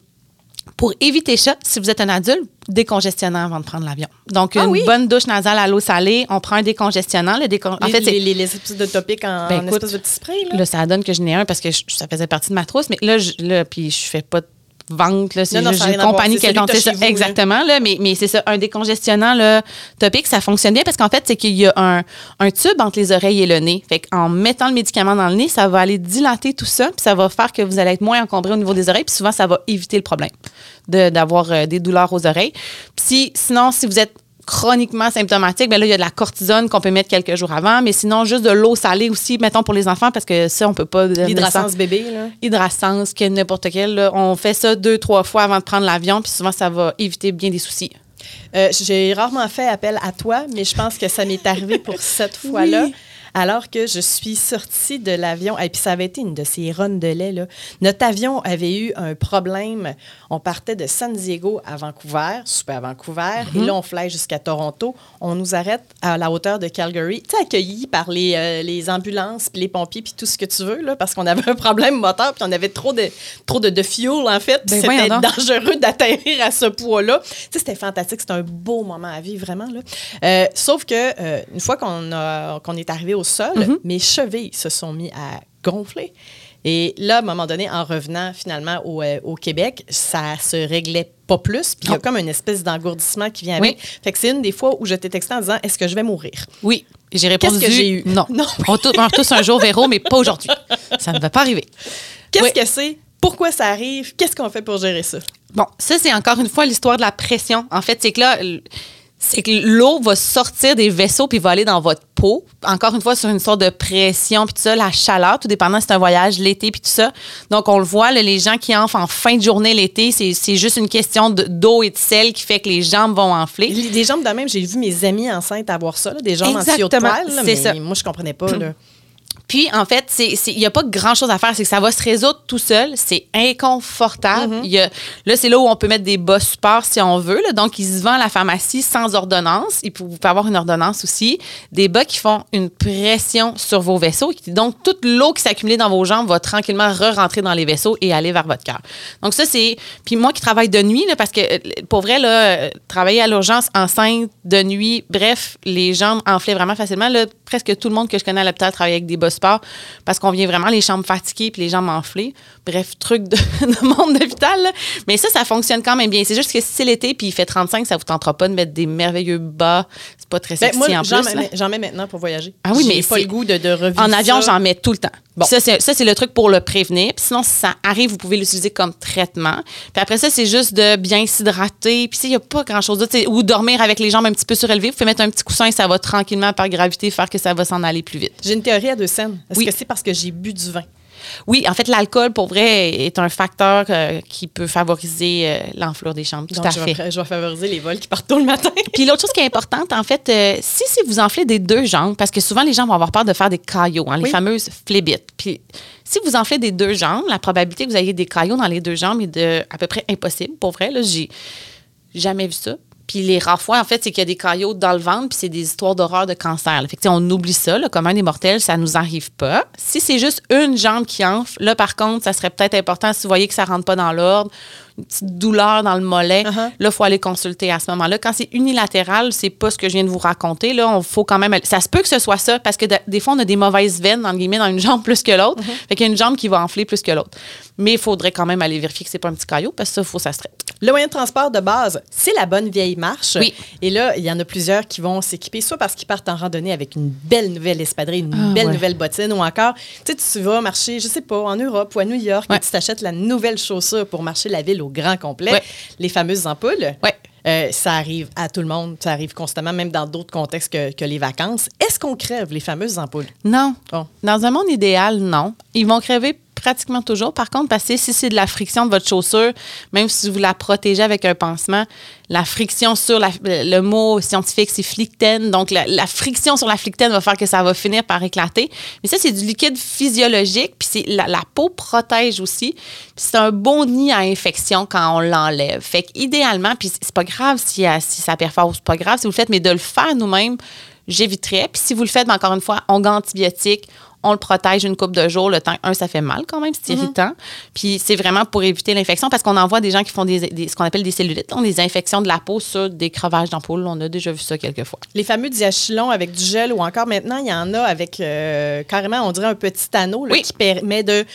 pour éviter ça, si vous êtes un adulte, décongestionnant avant de prendre l'avion. Donc, Ah une oui? bonne douche nasale à l'eau salée, on prend un décongestionnant. Le décon- En les, fait, c'est- les, les, les espèces de topiques en, Ben, en écoute, espèce de petit spray, là? Là, ça donne que je n'ai un parce que je- ça faisait partie de ma trousse. Mais là, je, là puis je fais pas de vente. Là, c'est juste une compagnie quelconque. C'est ça, là. exactement. Là, mais mais c'est ça, un décongestionnant là, topique, ça fonctionne bien parce qu'en fait, c'est qu'il y a un, un tube entre les oreilles et le nez. Fait qu'en mettant le médicament dans le nez, ça va aller dilater tout ça, puis ça va faire que vous allez être moins encombré au niveau des oreilles, puis souvent, ça va éviter le problème de- d'avoir euh, des douleurs aux oreilles. Puis si, sinon, si vous êtes chroniquement symptomatique, ben là, il y a de la cortisone qu'on peut mettre quelques jours avant, mais sinon, juste de l'eau salée aussi, mettons pour les enfants, parce que ça, on peut pas... L'hydrascence bébé, là. Hydrascence, que n'importe quel. là. On fait ça deux, trois fois avant de prendre l'avion, puis souvent, ça va éviter bien des soucis. Euh, J'ai rarement fait appel à toi, mais je pense que ça m'est arrivé pour cette fois-là. Alors que je suis sortie de l'avion, et puis ça avait été une de ces runs de lait. Là. Notre avion avait eu un problème. On partait de San Diego à Vancouver, super à Vancouver, et là, on fly jusqu'à Toronto. On nous arrête à la hauteur de Calgary, tu sais, accueillis par les, euh, les ambulances, puis les pompiers, puis tout ce que tu veux, là, parce qu'on avait un problème moteur, puis on avait trop de, trop de, de fuel, en fait. puis Ben, c'était dangereux d'atterrir à ce poids-là. Tu sais, c'était fantastique. C'était un beau moment à vivre, vraiment. Là. Euh, sauf que euh, une fois qu'on est arrivé au sol, Mm-hmm. mes chevilles se sont mis à gonfler. Et là, à un moment donné, en revenant finalement au, euh, au Québec, ça se réglait pas plus. Puis il y a comme une espèce d'engourdissement qui vient avec. Oui. Fait que c'est une des fois où je t'ai texté en disant Est-ce que je vais mourir? Oui. J'ai répondu. Qu'est-ce que j'ai eu? Non. [laughs] Non. On meurt tous un jour, Véro, mais pas aujourd'hui. Ça ne va pas arriver. Qu'est-ce Oui. que c'est? Pourquoi ça arrive? Qu'est-ce qu'on fait pour gérer ça? Bon, ça, c'est encore une fois l'histoire de la pression. En fait, c'est que là, c'est que l'eau va sortir des vaisseaux puis va aller dans votre peau. Encore une fois, sur une sorte de pression puis tout ça, la chaleur, tout dépendant si c'est un voyage l'été puis tout ça. Donc, on le voit, là, les gens qui enflent en fin de journée l'été, c'est juste une question de- d'eau et de sel qui fait que les jambes vont enfler. Les- Des jambes de même, j'ai vu mes amis enceintes avoir ça, là, des jambes en Exactement, là, c'est mais ça. moi, je comprenais pas. Là. Puis, en fait, il n'y a pas grand-chose à faire. C'est que ça va se résoudre tout seul. C'est inconfortable. Y a- là, c'est là où on peut mettre des bas supports si on veut. là. Donc, il se vend à la pharmacie sans ordonnance. Peut, vous pouvez avoir une ordonnance aussi. Des bas qui font une pression sur vos vaisseaux. Donc, toute l'eau qui s'accumule dans vos jambes va tranquillement re-rentrer dans les vaisseaux et aller vers votre cœur. Donc, ça, c'est... Puis moi qui travaille de nuit, là, parce que, euh, pour vrai, là, euh, travailler à l'urgence enceinte de nuit, bref, les jambes enflaient vraiment facilement. Là, presque tout le monde que je connais à l'hôpital travaille avec des bas supports parce qu'on vient vraiment les jambes fatiguées puis les jambes enflées. Bref, truc de, [laughs] de monde d'hôpital. Mais ça, ça fonctionne quand même bien. C'est juste que si c'est l'été puis il fait 35, ça vous tentera pas de mettre des merveilleux bas. C'est pas très Ben, sexy moi, en j'en plus. j'en mets maintenant pour voyager. Ah oui, J'ai mais pas le goût de, de revivre En avion, j'en mets tout le temps. Bon. Ça, c'est, ça, c'est le truc pour le prévenir. Puis sinon, si ça arrive, vous pouvez l'utiliser comme traitement. Puis après ça, c'est juste de bien s'hydrater. Puis il n'y a pas grand-chose d'autre. Ou dormir avec les jambes un petit peu surélevées. Vous pouvez mettre un petit coussin et ça va tranquillement, par gravité, faire que ça va s'en aller plus vite. J'ai une théorie à deux scènes. Est-ce Oui. que c'est parce que j'ai bu du vin? Oui, en fait, l'alcool, pour vrai, est un facteur euh, qui peut favoriser euh, l'enflure des jambes. Tout Donc, à je fait. vais, je vais favoriser les vols qui partent tôt le matin. [laughs] Puis l'autre chose qui est importante, en fait, euh, si, si vous enflez des deux jambes, parce que souvent les gens vont avoir peur de faire des caillots, hein, les fameuses flébites. Puis si vous enflez des deux jambes, la probabilité que vous ayez des caillots dans les deux jambes est de à peu près impossible. Pour vrai, là, j'ai jamais vu ça. Puis les rares fois, en fait, c'est qu'il y a des caillots dans le ventre, puis c'est des histoires d'horreur de cancer. là. Fait que, on oublie ça, là, comme un des mortels, ça nous arrive pas. Si c'est juste une jambe qui enfle, là, par contre, ça serait peut-être important si vous voyez que ça rentre pas dans l'ordre, une petite douleur dans le mollet, Uh-huh. là, il faut aller consulter à ce moment-là. Quand c'est unilatéral, c'est pas ce que je viens de vous raconter. Là, on faut quand même. aller- Ça se peut que ce soit ça, parce que de- des fois, on a des mauvaises veines, entre guillemets, dans une jambe [laughs] plus que l'autre. Uh-huh. Fait qu'il y a une jambe qui va enfler plus que l'autre. Mais il faudrait quand même aller vérifier que c'est pas un petit caillot, parce que ça, faut que ça se traite. Le moyen de transport de base, c'est la bonne vieille marche. Oui. Et là, il y en a plusieurs qui vont s'équiper, soit parce qu'ils partent en randonnée avec une belle nouvelle espadrille, une Ah, belle ouais. nouvelle bottine, ou encore, tu sais, tu vas marcher, je sais pas, en Europe ou à New York, Ouais. et tu t'achètes la nouvelle chaussure pour marcher la ville au grand complet, Ouais. les fameuses ampoules. Euh, ça arrive à tout le monde, ça arrive constamment, même dans d'autres contextes que, que les vacances. Est-ce qu'on crève les fameuses ampoules? Non. Dans un monde idéal, non. Ils vont crever pratiquement toujours. Par contre, parce que si c'est de la friction de votre chaussure, même si vous la protégez avec un pansement, la friction sur la- le mot scientifique, c'est flicten. Donc, la, friction sur la flicten va faire que ça va finir par éclater. Mais ça, c'est du liquide physiologique. Puis la, la peau protège aussi. Puis c'est un bon nid à infection quand on l'enlève. Fait qu'idéalement, puis c'est pas grave si, euh, si ça perfore, c'est pas grave si vous le faites, mais de le faire nous-mêmes, j'éviterais. Puis si vous le faites, encore une fois, on antibiotique, on le protège une coupe de jours. Le temps, un, ça fait mal quand même, c'est irritant. Puis c'est vraiment pour éviter l'infection parce qu'on en voit des gens qui font des, des- ce qu'on appelle des cellulites, donc des infections de la peau sur des crevages d'ampoule. On a déjà vu ça quelques fois. Les fameux diachylons avec du gel ou encore maintenant, il y en a avec euh, carrément, on dirait un petit anneau là, Oui. qui permet de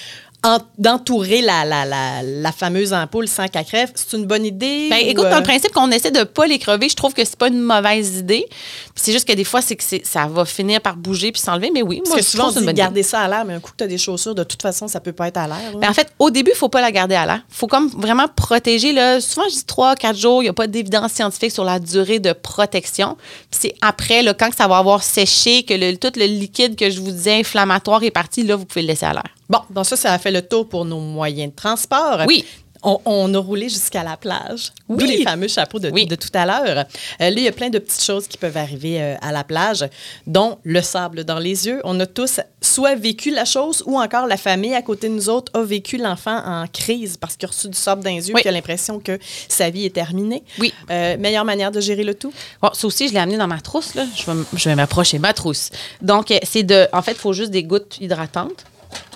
d'entourer la, la, la, la fameuse ampoule sans qu'elle crève. C'est une bonne idée? Ben, ou, écoute, euh, dans le principe qu'on essaie de pas les crever, je trouve que c'est pas une mauvaise idée. C'est juste que des fois, c'est que ça va finir par bouger puis s'enlever. Mais oui, Parce moi, que je souvent, on trouve dit garder ça à l'air, mais un coup que tu as des chaussures, de toute façon, ça peut pas être à l'air. là. Ben, en fait, au début, il faut pas la garder à l'air. Il faut comme vraiment protéger. Là. Souvent, je dis 3 4 jours. Il n'y a pas d'évidence scientifique sur la durée de protection. Puis c'est après, là, quand ça va avoir séché, que le- tout le liquide que je vous disais inflammatoire est parti, là, vous pouvez le laisser à l'air. Bon, donc ça, ça a fait le tour pour nos moyens de transport. Oui. On, on a roulé jusqu'à la plage. Oui. D'où les fameux chapeaux de, Oui. de tout à l'heure. Euh, là, il y a plein de petites choses qui peuvent arriver euh, à la plage, dont le sable dans les yeux. On a tous soit vécu la chose ou encore la famille à côté de nous autres a vécu l'enfant en crise parce qu'il a reçu du sable dans les yeux Oui. et qu'il a l'impression que sa vie est terminée. Oui. Euh, meilleure manière de gérer le tout? Bon, ça aussi, je l'ai amené dans ma trousse. Là. Je vais, je vais m'approcher ma trousse. Donc, c'est de. En fait, il faut juste des gouttes hydratantes.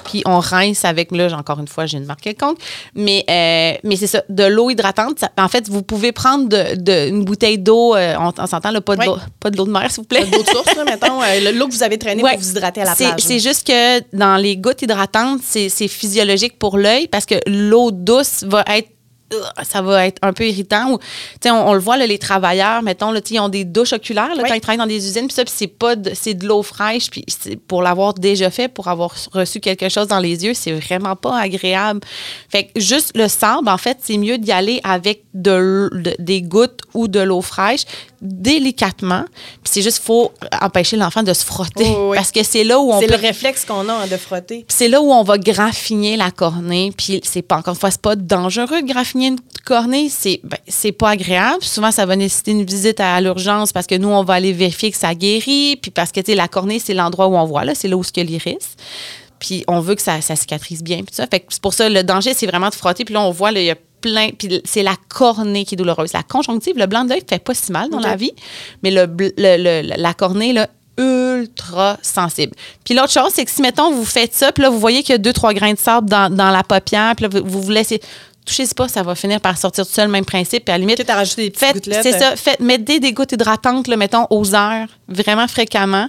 Puis on rince avec, là, encore une fois, j'ai une marque quelconque. Mais, euh, mais c'est ça, de l'eau hydratante. ça- en fait, vous pouvez prendre de, de- une bouteille d'eau, euh, on, on s'entend, pas de Oui. pas de l'eau de mer, s'il vous plaît. D'autres sources, là, mettons, euh, l'eau que vous avez traînée Ouais. pour vous hydrater à la plage. C'est juste que dans les gouttes hydratantes, c'est physiologique pour l'œil parce que l'eau douce va être ça va être un peu irritant. Ou, on, on le voit, là, les travailleurs, mettons, là, ils ont des douches oculaires là, Oui. quand ils travaillent dans des usines. Puis ça, c'est pas de, c'est de l'eau fraîche. Puis pour l'avoir déjà fait, pour avoir reçu quelque chose dans les yeux, c'est vraiment pas agréable. Fait que juste le sable, en fait, c'est mieux d'y aller avec de- des gouttes ou de l'eau fraîche délicatement. Puis c'est juste, faut empêcher l'enfant de se frotter. Oui, oui. Parce que c'est là où on C'est peut le réflexe qu'on a hein, de frotter. puis c'est là où on va graffiner la cornée. Puis c'est pas, encore une fois, c'est pas dangereux de graffiner une cornée. C'est, ben, c'est pas agréable. Souvent, ça va nécessiter une visite à l'urgence parce que nous, on va aller vérifier que ça guérit. Puis parce que, tu sais, la cornée, c'est l'endroit où on voit, là. C'est là où l'iris. Puis on veut que ça, ça cicatrise bien. Puis ça. Fait que c'est pour ça, le danger, c'est vraiment de frotter. Puis là, on voit, là, il y a plein. Puis c'est la cornée qui est douloureuse. La conjonctive, le blanc d'œil fait pas si mal dans la vie. Mais le, le- le- la cornée, là, ultra sensible. Puis l'autre chose, c'est que si, mettons, vous faites ça, puis là, vous voyez qu'il y a deux, trois grains de sable dans, dans la paupière, puis là, vous, vous vous laissez... Touchez pas, ça va finir par sortir tout seul, même principe. Puis à la limite, des Faites, c'est ça. Faites, mettez des gouttes hydratantes, là, mettons, aux heures, vraiment fréquemment.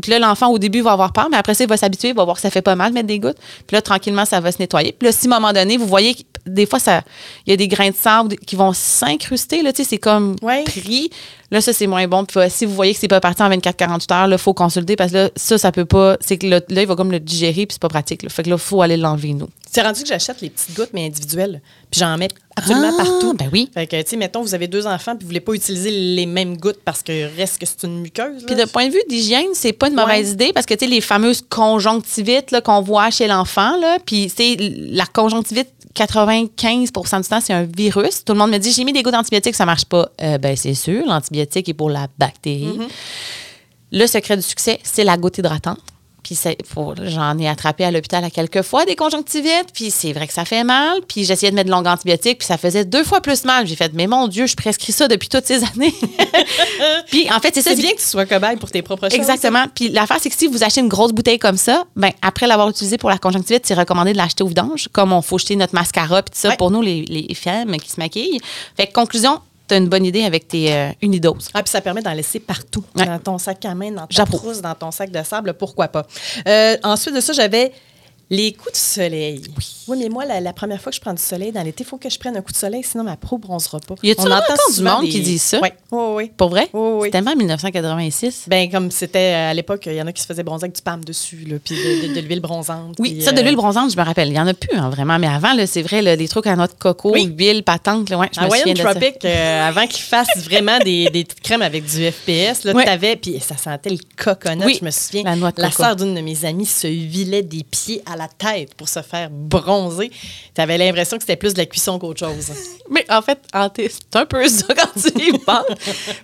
Puis là, l'enfant, au début, va avoir peur, mais après ça, il va s'habituer, il va voir que ça fait pas mal de mettre des gouttes. Puis là, tranquillement, ça va se nettoyer. Puis là, si à un moment donné, vous voyez des fois, ça, il y a des grains de sable qui vont s'incruster, là, tu sais, c'est comme Ouais. pris. Là, ça, c'est moins bon. Puis euh, si vous voyez que c'est pas parti en 24-48 heures, il faut consulter parce que là, ça, ça peut pas. C'est que là, là, il va comme le digérer, puis c'est pas pratique. là. Fait que là, il faut aller l'enlever, nous. C'est rendu que j'achète les petites gouttes, mais individuelles. Puis j'en mets absolument Ah, partout. ben oui. Fait que, tu sais, mettons, vous avez deux enfants, puis vous voulez pas utiliser les mêmes gouttes parce que reste que c'est une muqueuse. Puis de point de vue d'hygiène, c'est pas une mauvaise Ouais. idée parce que tu sais les fameuses conjonctivites qu'on voit chez l'enfant là, puis c'est la conjonctivite 95% du temps c'est un virus. Tout le monde me dit j'ai mis des gouttes d'antibiotiques, ça marche pas. Euh, ben c'est sûr, l'antibiotique est pour la bactérie. Le secret du succès, c'est la goutte hydratante. Puis j'en ai attrapé à l'hôpital à quelques fois des conjonctivites, puis c'est vrai que ça fait mal. Puis j'essayais de mettre de longue antibiotique, puis ça faisait deux fois plus mal. J'ai fait, mais mon Dieu, je prescris ça depuis toutes ces années. [laughs] puis en fait, c'est ça. C'est c'est- bien que tu sois cobaye pour tes propres choses. Exactement. Puis l'affaire, c'est que si vous achetez une grosse bouteille comme ça, ben après l'avoir utilisée pour la conjonctivite, c'est recommandé de l'acheter au vidange, comme on faut jeter notre mascara puis tout ça Ouais. pour nous, les, les femmes qui se maquillent. Fait que conclusion, tu as une bonne idée avec tes euh, unidoses. Ah, puis ça permet d'en laisser partout. Ouais. Dans ton sac à main, dans ta trousse, dans ton sac de sable, pourquoi pas. Euh, ensuite de ça, j'avais les coups de soleil. Oui. mais moi, la, la première fois que je prends du soleil dans l'été, il faut que je prenne un coup de soleil, sinon ma peau bronzera pas. Y a-tu On entend du monde qui dit ça? Oui, oui, oui. Pour vrai? Oui, oui. C'est tellement en 1986. Ben, comme c'était euh, à l'époque, il y en a qui se faisaient bronzer avec du palme dessus, là, puis de, de- de l'huile bronzante. Oui, puis, ça, de euh, l'huile bronzante, je me rappelle. Il y en a plus, hein, vraiment. Mais avant, là, c'est vrai, là, des trucs à noix de coco, Oui. huile, patente. Là, ouais, je En me souviens de ça. Tropic, euh, avant qu'ils fassent vraiment des, des petites crèmes avec du FPS, là, t'avais, puis ça sentait le coconut, Oui, je me souviens. la noix de coco. sœur d'une de mes amies se huilait des pieds à la tête pour se faire bronzer. T'avais l'impression que c'était plus de la cuisson qu'autre chose. [laughs] Mais en fait, c'est un peu [laughs] ça quand tu y penses.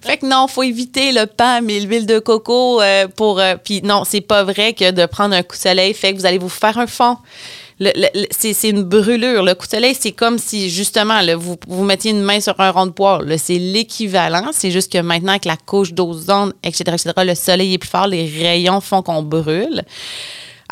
fait que non, faut éviter le pain et l'huile de coco euh, pour. euh, Puis non, c'est pas vrai que de prendre un coup de soleil fait que vous allez vous faire un fond. C'est une brûlure. Le coup de soleil, c'est comme si justement vous, vous mettiez une main sur un rond de poire. C'est l'équivalent. C'est juste que maintenant, avec la couche d'ozone, etc., etc., le soleil est plus fort, les rayons font qu'on brûle.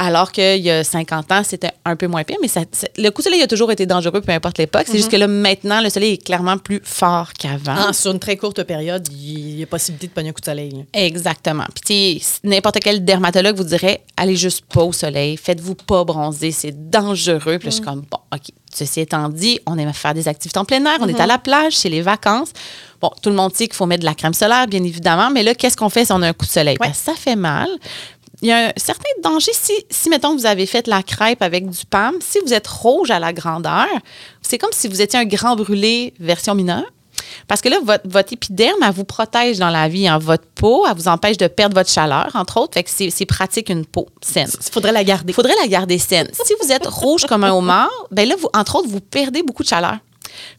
Alors qu'il y a 50 ans, c'était un peu moins pire. Mais ça- le coup de soleil a toujours été dangereux, peu importe l'époque. C'est juste que là, maintenant, le soleil est clairement plus fort qu'avant. Ah, sur une très courte période, il y a possibilité de pogner un coup de soleil. Exactement. Puis, n'importe quel dermatologue vous dirait allez juste pas au soleil, faites-vous pas bronzer, c'est dangereux. Puis là, je suis comme bon, OK. Ceci étant dit, on aime faire des activités en plein air, on est à la plage, c'est les vacances. Bon, tout le monde sait qu'il faut mettre de la crème solaire, bien évidemment, mais là, qu'est-ce qu'on fait si on a un coup de soleil? Ouais. Que ça fait mal. Il y a un certain danger si, si, mettons, vous avez fait la crêpe avec du PAM, si vous êtes rouge à la grandeur, c'est comme si vous étiez un grand brûlé version mineure. Parce que là, votre, votre épiderme, elle vous protège dans la vie. Hein. Votre peau, elle vous empêche de perdre votre chaleur, entre autres. Fait que c'est c'est pratique une peau saine. Il faudrait la garder. Il faudrait la garder saine. Si vous êtes rouge comme un homard, ben là, vous, entre autres, vous perdez beaucoup de chaleur.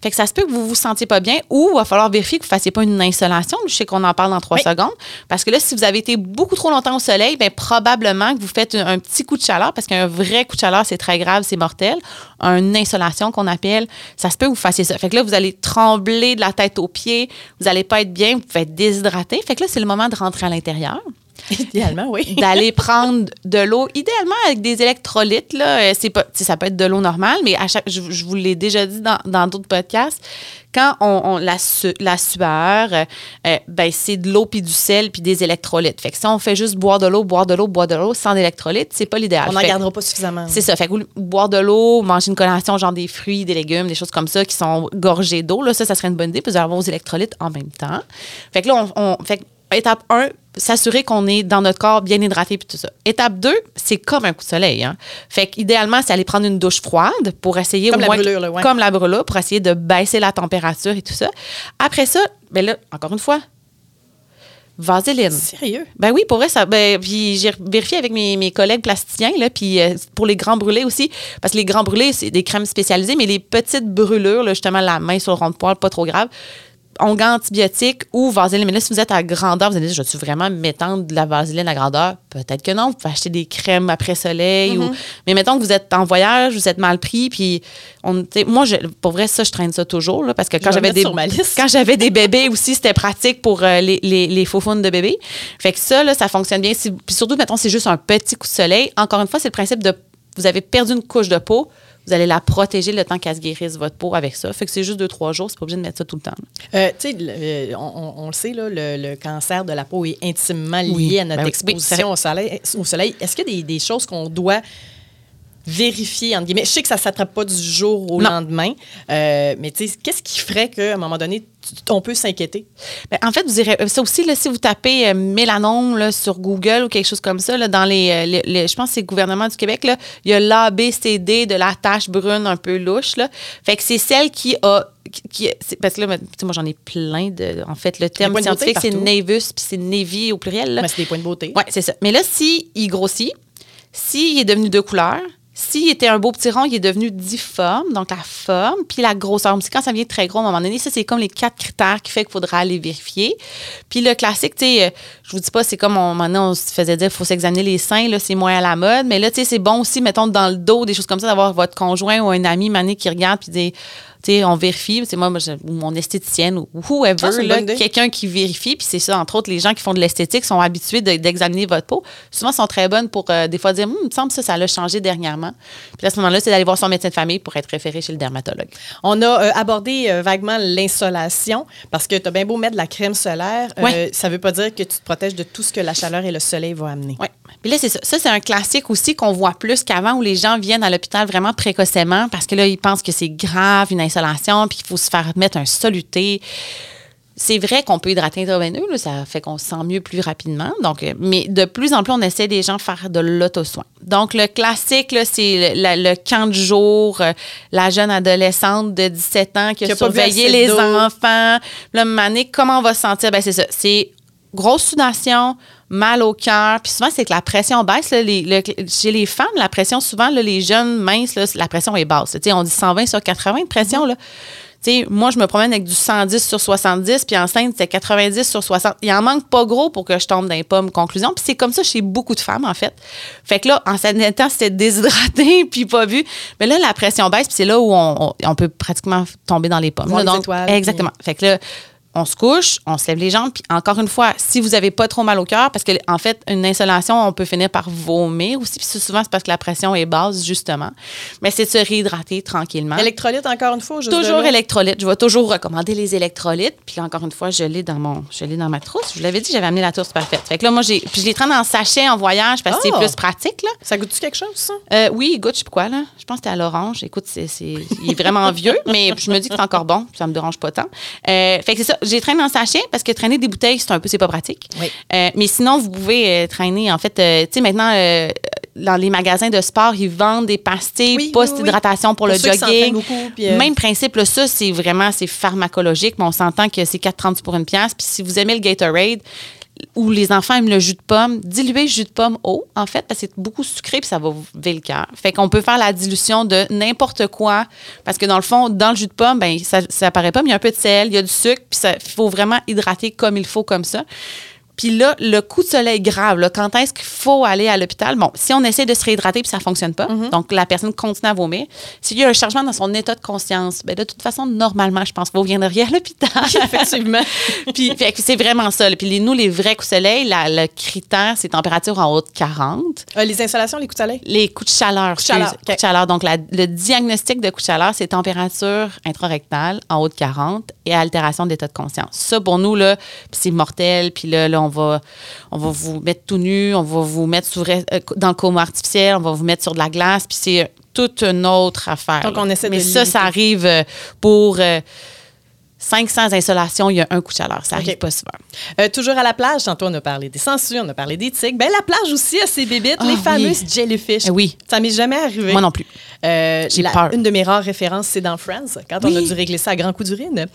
Fait que ça se peut que vous vous sentiez pas bien ou il va falloir vérifier que vous ne fassiez pas une insolation. Je sais qu'on en parle dans trois Oui. secondes. Parce que là, si vous avez été beaucoup trop longtemps au soleil, ben probablement que vous faites un, un petit coup de chaleur parce qu'un vrai coup de chaleur, c'est très grave, c'est mortel. Une insolation qu'on appelle, ça se peut que vous fassiez ça. Fait que là, vous allez trembler de la tête aux pieds, vous n'allez pas être bien, vous pouvez être déshydraté. Fait que là, c'est le moment de rentrer à l'intérieur Idéalement, oui. [laughs] d'aller prendre de l'eau, idéalement avec des électrolytes. Là, Euh, c'est pas, ça peut être de l'eau normale, mais à chaque, je, je vous l'ai déjà dit dans dans d'autres podcasts, quand on, on- la, su- la sueur, euh, euh, ben, c'est de l'eau puis du sel puis des électrolytes. Fait que si on fait juste boire de l'eau, boire de l'eau, boire de l'eau sans électrolytes, c'est pas l'idéal. On n'en gardera pas suffisamment. c'est ça. Fait que boire de l'eau, manger une collation, genre des fruits, des légumes, des choses comme ça qui sont gorgées d'eau, là, ça, ça serait une bonne idée, puis avoir vos électrolytes en même temps. Fait que là, on, on- fait étape 1, s'assurer qu'on est dans notre corps bien hydraté puis tout ça. Étape 2, c'est comme un coup de soleil. Hein. Fait qu'idéalement, c'est aller prendre une douche froide pour essayer Comme au la moins- brûlure, là, ouais. Comme la brûlure, pour essayer de baisser la température et tout ça. Après ça, ben là, encore une fois, vaseline. Sérieux? Ben oui, pour vrai, ça. Ben, puis j'ai vérifié avec mes, mes collègues plasticiens, là, puis euh, pour les grands brûlés aussi, parce que les grands brûlés, c'est des crèmes spécialisées, mais les petites brûlures, là, justement, la main sur le rond de poil, pas trop grave, onguent antibiotique ou vaseline. Mais là, si vous êtes à grandeur, vous allez dire, je suis vraiment m'étendre de la vaseline à grandeur? Peut-être que non. Vous pouvez acheter des crèmes après soleil. Mm-hmm. ou... Mais mettons que vous êtes en voyage, vous êtes mal pris, puis on, moi, je, pour vrai, ça, je traîne ça toujours, là, parce que quand vais j'avais des, quand j'avais des bébés aussi, c'était pratique pour euh, les, les, les faux faunes de bébés. Fait que ça, là, ça fonctionne bien. Si- puis surtout, mettons, c'est juste un petit coup de soleil. Encore une fois, c'est le principe de vous avez perdu une couche de peau, vous allez la protéger le temps qu'elle se guérisse votre peau avec ça. Fait que c'est juste deux, trois jours, c'est pas obligé de mettre ça tout le temps. Euh, tu sais, euh, on, le sait, là, le, le cancer de la peau est intimement lié Oui, à notre ben exposition oui, au soleil. Au soleil. Est-ce qu'il y a des, des choses qu'on doit vérifier, entre guillemets? Je sais que ça ne s'attrape pas du jour au Non. lendemain, euh, mais tu sais, qu'est-ce qui ferait qu'à un moment donné, on peut s'inquiéter? Ben, en fait, vous irez, ça aussi, là, si vous tapez euh, mélanome là, sur Google ou quelque chose comme ça, là, dans les, euh, les- les- je pense que c'est le gouvernement du Québec, là, il y a l'ABCD de la tache brune un peu louche. Là. Fait que c'est celle qui a. qui- parce que là, tu sais, moi, j'en ai plein de. En fait, le terme scientifique, c'est. Nevus, puis c'est Navy au pluriel. là. Mais c'est des points de beauté. Oui, c'est ça. Mais là, si il grossit, s'il est devenu de couleur, s'il était un beau petit rond, il est devenu difforme, donc la forme, puis la grosseur. C'est quand ça devient très gros à un moment donné, ça, c'est comme les quatre critères qui fait qu'il faudra aller vérifier. Puis le classique, tu sais, euh, je vous dis pas, c'est comme on, maintenant, on se faisait dire, il faut s'examiner les seins, là, c'est moins à la mode. Mais là, tu sais, c'est bon aussi, mettons, dans le dos, des choses comme ça, d'avoir votre conjoint ou un ami mané qui regarde puis dit sais, on vérifie. C'est moi, ou mon esthéticienne ou whoever, quelqu'un qui vérifie. Puis c'est ça, entre autres, les gens qui font de l'esthétique sont habitués de- d'examiner votre peau. Souvent, sont très bonnes pour euh, des fois dire, Hum, il me semble que ça, ça l'a changé dernièrement. Puis à ce moment-là, c'est d'aller voir son médecin de famille pour être référé chez le dermatologue. On a euh, abordé euh, vaguement l'insolation parce que tu as bien beau mettre de la crème solaire, ça veut pas dire que tu te protèges de tout ce que la chaleur et le soleil vont amener. Oui. Puis là, c'est ça. Ça, c'est un classique aussi qu'on voit plus qu'avant où les gens viennent à l'hôpital vraiment précocement parce que là, ils pensent que c'est grave, une insolation, puis qu'il faut se faire mettre un soluté. C'est vrai qu'on peut hydrater intraveineux, là, ça fait qu'on se sent mieux plus rapidement. Donc, euh, mais de plus en plus, on essaie des gens de faire de l'auto-soin. Donc, le classique, là, c'est le, le camp de jour, euh, la jeune adolescente de 17 ans qui a, Qui surveillé les enfants. Là, mané, comment on va se sentir? Ben, c'est ça. C'est grosse sudation, mal au cœur. Puis souvent, c'est que la pression baisse. là, les- le- chez les femmes, la pression, souvent, là, les jeunes minces, là, la pression est basse. On dit 120 sur 80 de pression. Là. Moi, je me promène avec du 110 sur 70, puis enceinte, c'est 90 sur 60. Il en manque pas gros pour que je tombe dans les pommes. Conclusion. Puis c'est comme ça chez beaucoup de femmes, en fait. Fait que là, en s'admettant, c'était déshydraté, [laughs] puis pas vu. Mais là, la pression baisse, puis c'est là où on, on- peut pratiquement tomber dans les pommes. Les étoiles, exactement. Fait que là, on se couche, on se lève les jambes. Puis encore une fois, si vous avez pas trop mal au cœur, parce que en fait, une insolation, on peut finir par vomir aussi. Puis souvent, c'est parce que la pression est basse, justement. Mais c'est de se réhydrater tranquillement. Électrolyte, encore une fois, Toujours l'eau? électrolytes. Je vais toujours recommander les électrolytes. Puis encore une fois, je l'ai dans mon, je l'ai dans ma trousse. Je vous l'avais dit, j'avais amené la trousse parfaite. Fait que là, moi, j'ai, puis je les traîne en sachet en voyage parce que Oh! c'est plus pratique, là. Ça goûte-tu quelque chose, ça? Euh, oui, il goûte, je sais pas quoi, là. Je pense que c'était à l'orange. Écoute, c'est, c'est- il est vraiment [laughs] vieux, mais je me dis que c'est encore bon. Ça me dérange pas tant. Euh, fait que c'est ça. J'ai traîné en sachet parce que traîner des bouteilles, c'est un peu, c'est pas pratique. Oui. Euh, mais sinon, vous pouvez euh, traîner, en fait, euh, tu sais, maintenant, dans les magasins de sport, ils vendent des pastilles Oui, post-hydratation pour, Pour le jogging. beaucoup, puis, Même principe, là, ça, c'est vraiment, c'est pharmacologique, mais on s'entend que c'est 4,30 pour une pièce. Puis si vous aimez le Gatorade, ou les enfants aiment le jus de pomme, diluez le jus de pomme eau, en fait, parce que c'est beaucoup sucré puis ça va vous lever le cœur. Fait qu'on peut faire la dilution de n'importe quoi, parce que dans le fond, dans le jus de pomme, ben ça, ça apparaît pas, mais il y a un peu de sel, il y a du sucre, puis il faut vraiment hydrater comme il faut, comme ça. Puis là, le coup de soleil grave, là, quand est-ce qu'il faut aller à l'hôpital? Bon, si on essaie de se réhydrater puis ça fonctionne pas, donc la personne continue à vomir, s'il y a un changement dans son état de conscience, ben de toute façon, normalement, je pense que vous viendriez à l'hôpital. [laughs] Effectivement. [laughs] puis c'est vraiment ça. là. Puis les- nous, les vrais coups de soleil, la- le critère, c'est température en haut de 40. Euh, les installations, les coups de soleil? Les coups de chaleur. de chaleur, coups de chaleur. Donc, la- le diagnostic de coup de chaleur, c'est température intrarectale en haut de 40 et altération d'état de conscience. Ça, pour nous, là, c'est mortel. Puis là, là, on va, on va vous mettre tout nu, on va vous mettre sous, euh, dans le coma artificiel, on va vous mettre sur de la glace. Puis c'est toute une autre affaire. Donc, on essaie de Mais ça, limiter. ça arrive euh, pour... euh, 500 insolations, il y a un coup de chaleur. Ça arrive OK. pas souvent. Euh, toujours à la plage, tantôt on a parlé des sangsues, on a parlé des tigres. Ben la plage aussi a ses bébites, Ah, les oui. fameuses jellyfish. Eh oui. Ça m'est jamais arrivé. Moi non plus. Euh, J'ai peur. Une de mes rares références, c'est dans Friends, quand on a dû régler ça à grand coup d'urine.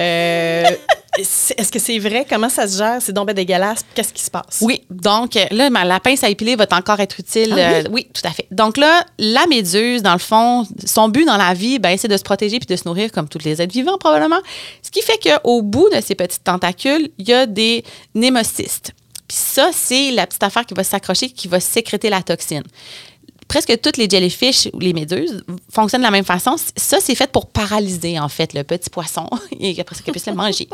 Euh, [laughs] Est-ce que c'est vrai? Comment ça se gère? C'est donc ben dégueulasse. Qu'est-ce qui se passe? Oui, donc euh, là, ma- la pince à épiler va encore être utile. Ah euh, oui, tout à fait. Donc là, la méduse, dans le fond, son but dans la vie, ben, c'est de se protéger puis de se nourrir comme tous les êtres vivants, probablement. Ce qui fait qu'au bout de ces petites tentacules, il y a des némocystes. Puis ça, c'est la petite affaire qui va s'accrocher, qui va sécréter la toxine. Presque toutes les jellyfish ou les méduses fonctionnent de la même façon. Ça, c'est fait pour paralyser, en fait, le petit poisson [laughs] et après ça, qu'il puisse le manger.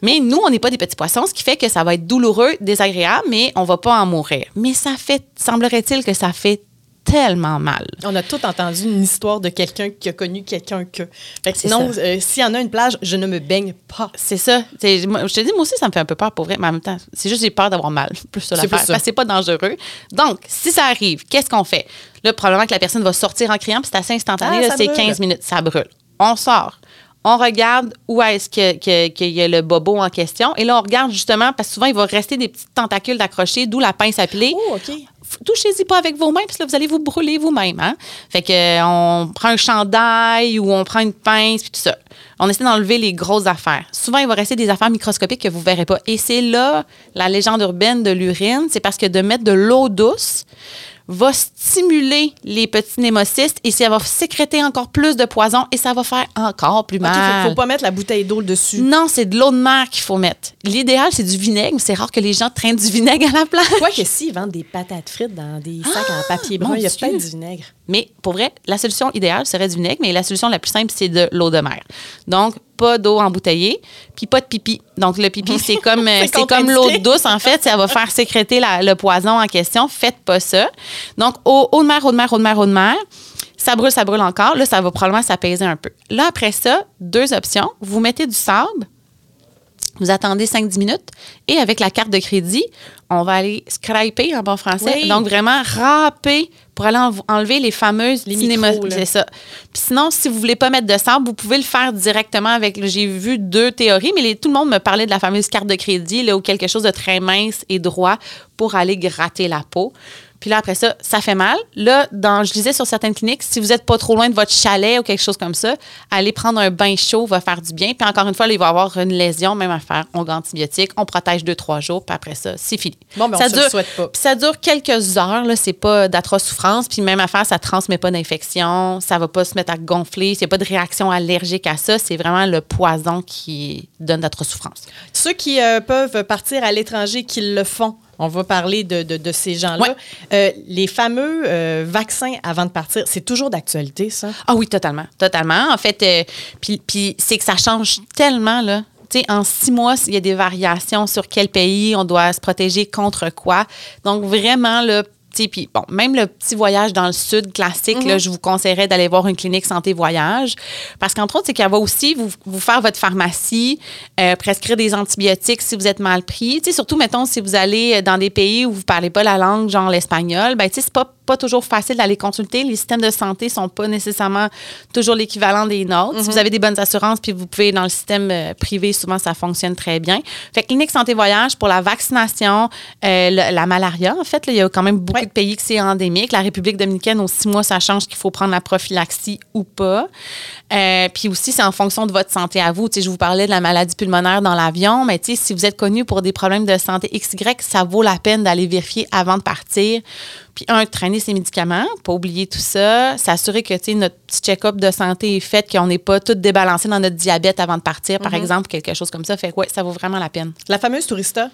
Mais nous, on n'est pas des petits poissons, ce qui fait que ça va être douloureux, désagréable, mais on va pas en mourir. Mais ça fait, semblerait-il que ça fait tellement mal. On a tout entendu une histoire de quelqu'un qui a connu quelqu'un que. Fait que sinon, euh, s'il y en a une plage, je ne me baigne pas. C'est ça. Moi, je te dis, moi aussi, ça me fait un peu peur pour vrai, mais en même temps, c'est juste j'ai peur d'avoir mal. [laughs] Plus sur ça. Parce que c'est pas dangereux. Donc, si ça arrive, qu'est-ce qu'on fait? Là, probablement que la personne va sortir en criant, puis c'est assez instantané, Ah, c'est brûle. 15 minutes, ça brûle. On sort. On regarde où est-ce que- que- qu'il y a le bobo en question. Et là, on regarde justement, parce que souvent, il va rester des petites tentacules d'accrochés, d'où la pince à piler. Oh, OK. F- touchez-y pas avec vos mains, parce que là, vous allez vous brûler vous-même. Hein? Fait que on prend un chandail ou on prend une pince, puis tout ça. On essaie d'enlever les grosses affaires. Souvent, il va rester des affaires microscopiques que vous verrez pas. Et c'est là la légende urbaine de l'urine, c'est parce que de mettre de l'eau douce va stimuler les petits némocystes et ça va sécréter encore plus de poison et ça va faire encore plus mal. fait qu'il faut pas mettre la bouteille d'eau dessus. Non, c'est de l'eau de mer qu'il faut mettre. L'idéal, c'est du vinaigre, mais c'est rare que les gens traînent du vinaigre à la place. Quoi que s'ils vendent des patates frites dans des sacs en papier brun, il y a peut-être du vinaigre. Mais pour vrai, la solution idéale serait du vinaigre, mais la solution la plus simple, c'est de l'eau de mer. Donc, pas d'eau embouteillée, puis pas de pipi. Donc, le pipi, c'est [laughs] comme, euh, C'est comme l'eau douce, en fait. Ça va faire sécréter la- le poison en question. Faites pas ça. Donc, eau, eau de mer, eau de mer, eau de mer, eau de mer. Ça brûle, ça brûle encore. Là, ça va probablement s'apaiser un peu. Là, après ça, deux options. Vous mettez du sable, vous attendez 5-10 minutes et avec la carte de crédit, on va aller scraper en bon français. Oui. Donc, vraiment râper pour aller env- enlever les fameuses Les cinéma- micros, là. C'est ça. Puis sinon, si vous voulez pas mettre de sable, vous pouvez le faire directement avec. J'ai vu deux théories, mais les- tout le monde me parlait de la fameuse carte de crédit là, ou quelque chose de très mince et droit pour aller gratter la peau. Puis là, après ça, ça fait mal. Là, dans, je disais sur certaines cliniques, si vous n'êtes pas trop loin de votre chalet ou quelque chose comme ça, aller prendre un bain chaud va faire du bien. Puis encore une fois, là, il va y avoir une lésion, même à faire. On antibiotique, on protège deux, trois jours, puis après ça, c'est fini. Bon, ben, on ça se le dure, souhaite pas. puis ça dure quelques heures, là, c'est pas d'atroce souffrance. Puis même affaire, ça transmet pas d'infection, ça va pas se mettre à gonfler, c'est pas de réaction allergique à ça, c'est vraiment le poison qui donne d'atroce souffrance. Ceux qui euh, peuvent partir à l'étranger, qui le font. On va parler de, de- de ces gens-là. Ouais. Euh, les fameux euh, vaccins avant de partir, c'est toujours d'actualité, ça? Ah oui, totalement, totalement. En fait, euh, puis, puis c'est que ça change tellement, là. Tu sais, en six mois, il y a des variations sur quel pays on doit se protéger contre quoi. Donc, vraiment, là, puis bon, même le petit voyage dans le sud classique, là, je vous conseillerais d'aller voir une clinique santé voyage. Parce qu'entre autres, c'est qu'elle va aussi vous, vous faire votre pharmacie, euh, prescrire des antibiotiques si vous êtes mal pris. Tu sais, surtout, mettons, si vous allez dans des pays où vous parlez pas la langue, genre l'espagnol, ben, tu sais, c'est pas pas toujours facile d'aller consulter. Les systèmes de santé sont pas nécessairement toujours l'équivalent des nôtres. Si vous avez des bonnes assurances, puis vous pouvez dans le système euh, privé, souvent ça fonctionne très bien. Fait que clinique santé voyage pour la vaccination, euh, le- la malaria, en fait, là, il y a quand même beaucoup Ouais. de pays que c'est endémique. La République dominicaine, aux six mois, ça change qu'il faut prendre la prophylaxie ou pas. Euh, puis aussi, c'est en fonction de votre santé à vous. Tu sais, je vous parlais de la maladie pulmonaire dans l'avion, mais tu sais, si vous êtes connu pour des problèmes de santé XY, ça vaut la peine d'aller vérifier avant de partir. Puis, un, traîner ses médicaments, pas oublier tout ça, s'assurer que tu sais, notre petit check-up de santé est fait, qu'on n'est pas tout débalancé dans notre diabète avant de partir, par exemple, quelque chose comme ça. Fait que, ouais, ça vaut vraiment la peine. La fameuse tourista,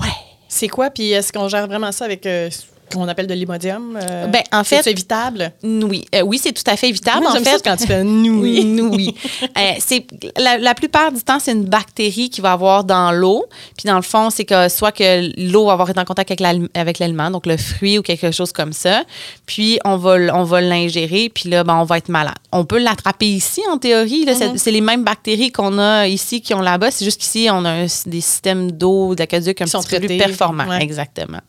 Ouais. c'est quoi? Puis est-ce qu'on gère vraiment ça avec euh, qu'on appelle de l'imodium? Euh, Ben, en fait- C'est évitable? Oui, Euh, oui c'est tout à fait évitable. Moi, en fait, ça quand tu fais oui. oui. [laughs] Euh, c'est la, la plupart du temps, c'est une bactérie qui va avoir dans l'eau. Puis dans le fond, c'est que soit que l'eau va avoir été en contact avec l'al- avec l'aliment, donc le fruit ou quelque chose comme ça. Puis on va on va l'ingérer, puis là, ben, on va être malade. On peut l'attraper ici en théorie. là. C'est- C'est les mêmes bactéries qu'on a ici qui ont là-bas. C'est juste qu'ici, on a un- des systèmes d'eau, d'aqueduc un Qui sont petit peu plus performants. Ouais. Exactement.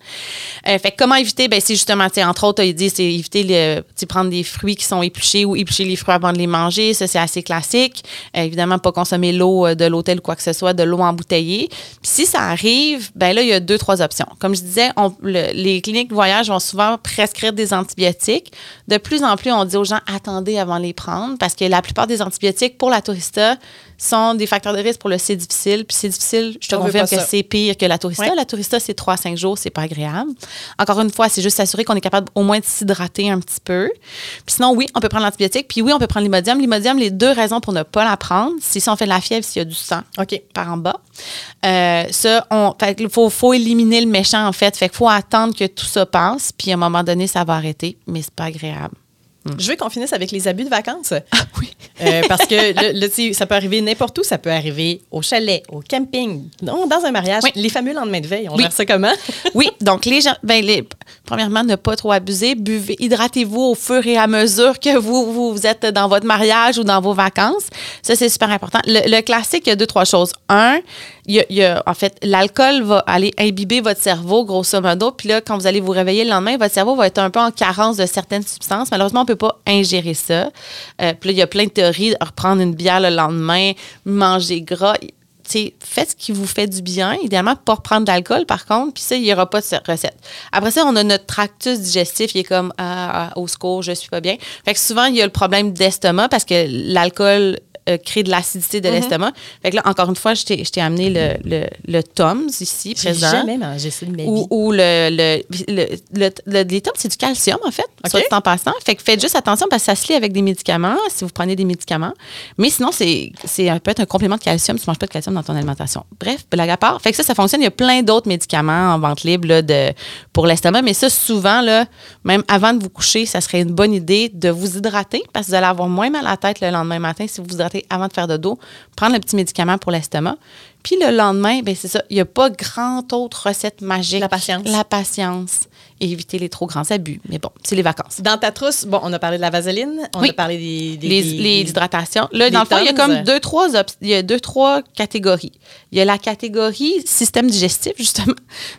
Euh, fait comment éviter? Ben, c'est justement, entre autres, il dit, c'est éviter sais, prendre des fruits qui sont épluchés ou éplucher les fruits avant de les manger. Ça, c'est assez classique. Euh, évidemment, pas consommer l'eau euh, de l'hôtel ou quoi que ce soit, de l'eau embouteillée. Puis si ça arrive, ben là, il y a deux, trois options. Comme je disais, on- le- les cliniques de voyage vont souvent prescrire des antibiotiques. De plus en plus, on dit aux gens, attendez avant de les prendre parce que la plupart des antibiotiques pour la tourista sont des facteurs de risque pour le C difficile. Puis c'est difficile, je te On confirme que c'est pire que la tourista. La tourista, c'est 3 à 5 jours, c'est pas agréable. Encore une fois, c'est juste s'assurer qu'on est capable au moins de s'hydrater un petit peu. Puis sinon, oui, on peut prendre l'antibiotique. Puis oui, on peut prendre l'imodium. L'imodium, les deux raisons pour ne pas la prendre, c'est si on fait de la fièvre, s'il y a du sang OK. par en bas. Euh, ça, on, fait faut, faut éliminer le méchant, en fait. Fait qu'il faut attendre que tout ça passe. Puis à un moment donné, ça va arrêter, mais c'est pas agréable. Je veux qu'on finisse avec les abus de vacances. Ah oui. Euh, parce que tu sais, ça peut arriver n'importe où. Ça peut arriver au chalet, au camping, non, dans un mariage. Oui. Les fameux lendemains de veille, on Oui. gère ça comment? [laughs] Oui, donc les gens, ben les, premièrement, ne pas trop abuser, buvez, hydratez-vous au fur et à mesure que vous, vous, vous êtes dans votre mariage ou dans vos vacances. Ça, c'est super important. Le, le classique, il y a deux, trois choses. Un, il y a, il y a- en fait, l'alcool va aller imbiber votre cerveau, grosso modo. Puis là, quand vous allez vous réveiller le lendemain, votre cerveau va être un peu en carence de certaines substances. Malheureusement, on ne pas ingérer ça. Euh, puis là, il y a plein de théories. Reprendre une bière le lendemain, manger gras tu sais, faites ce qui vous fait du bien. Idéalement, pas reprendre d'alcool, par contre. Puis ça, il n'y aura pas de cette recette. Après ça, on a notre tractus digestif. Il est comme, ah, ah, au secours, je suis pas bien. Fait que souvent, il y a le problème d'estomac parce que l'alcool euh, créer de l'acidité de l'estomac. Fait que là, encore une fois, je t'ai amené le, le, le Tums ici, J'ai présent. jamais mangé ça de ma vie. Ou, le, le, le, le, le- les Tums, c'est du calcium, en fait, soit en passant. Fait que faites juste attention parce que ça se lie avec des médicaments, si vous prenez des médicaments. Mais sinon, c'est peut être un complément de calcium si tu ne manges pas de calcium dans ton alimentation. Bref, blague à part. Fait que ça, ça fonctionne. Il y a plein d'autres médicaments en vente libre là, de, pour l'estomac. Mais ça, souvent, là, même avant de vous coucher, ça serait une bonne idée de vous hydrater parce que vous allez avoir moins mal à la tête le lendemain matin si vous vous hydratez avant de faire de dos. Prendre le petit médicament pour l'estomac. Puis le lendemain, ben c'est ça. Il n'y a pas grand autre recette magique. La patience. La patience. Et éviter les trop grands abus. Mais bon, c'est les vacances. Dans ta trousse, bon, on a parlé de la vaseline, on Oui. a parlé des, des- les, des- les des- hydratations. Là, dans le fond, il y a comme deux trois, il y a deux, trois catégories. Il y a la catégorie système digestif, justement.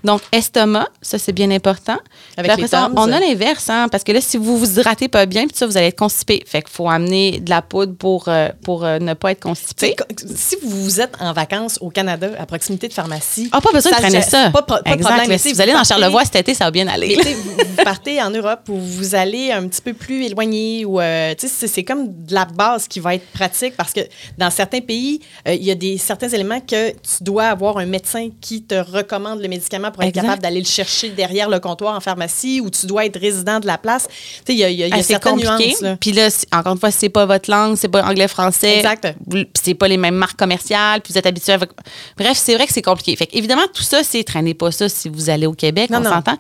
Donc, estomac, ça, c'est bien important. Avec après les ça, Tums. on a l'inverse, hein, parce que là, si vous vous hydratez pas bien, puis ça, vous allez être constipé. Fait qu'il faut amener de la poudre pour, euh, pour euh, ne pas être constipé. co- Si vous êtes en vacances au Canada, à proximité de pharmacie. Ah, pas besoin de traîner ça. Pas, pas- pas de exact. problème. Mais si tu vous allez dans Charlevoix cet été, ça va bien aller. Mais vous, vous partez en Europe ou vous allez un petit peu plus éloigné ou euh, c'est- comme de la base qui va être pratique parce que dans certains pays, euh, il y a des certains éléments que tu dois avoir un médecin qui te recommande le médicament pour être Exact. capable d'aller le chercher derrière le comptoir en pharmacie ou tu dois être résident de la place. Tu sais, il y a, y a- il y a Ah, c'est certaines compliqué. nuances. là. Puis là, encore une fois, c'est pas votre langue, c'est pas anglais-français. Exact. C'est pas les mêmes marques commerciales, puis vous êtes habitué avec... Bref, c'est vrai que c'est compliqué. Fait que, évidemment, tout ça, c'est traînez pas ça si vous allez au Québec, Non, on s'entend.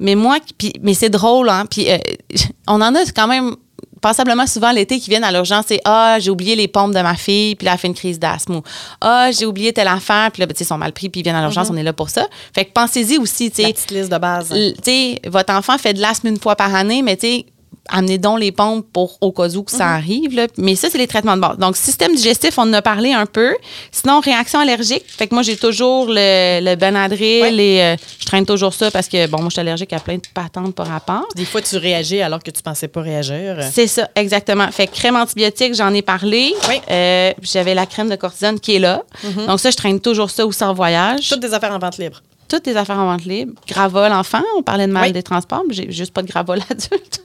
Mais moi, puis, mais c'est drôle, hein. Puis euh, [laughs] on en a quand même passablement souvent l'été qui viennent à l'urgence, c'est ah j'ai oublié les pompes de ma fille, puis là elle fait une crise d'asthme ou ah j'ai oublié telle affaire, puis là ben, tu sais, ils sont mal pris, puis ils viennent à l'urgence, on est là pour ça. Fait que pensez-y aussi, tu La sais, petite liste de base. L- tu sais, votre enfant fait de l'asthme une fois par année, mais tu sais, amenez donc les pompes pour au cas où que ça arrive. là. Mais ça, c'est les traitements de base. Donc, système digestif, on en a parlé un peu. Sinon, réaction allergique. Fait que moi, j'ai toujours le, le Benadryl Ouais. et euh, je traîne toujours ça parce que, bon, moi, je suis allergique à plein de patentes par rapport. Des fois, tu réagis alors que tu pensais pas réagir. C'est ça, exactement. Fait que crème antibiotique, j'en ai parlé. Oui. Euh, J'avais la crème de cortisone qui est là. Donc, ça, je traîne toujours ça aussi en voyage. Toutes des affaires en vente libre. Toutes les affaires en vente libre. Gravol enfant, on parlait de mal Oui. des transports, mais j'ai juste pas de gravol [laughs] adulte.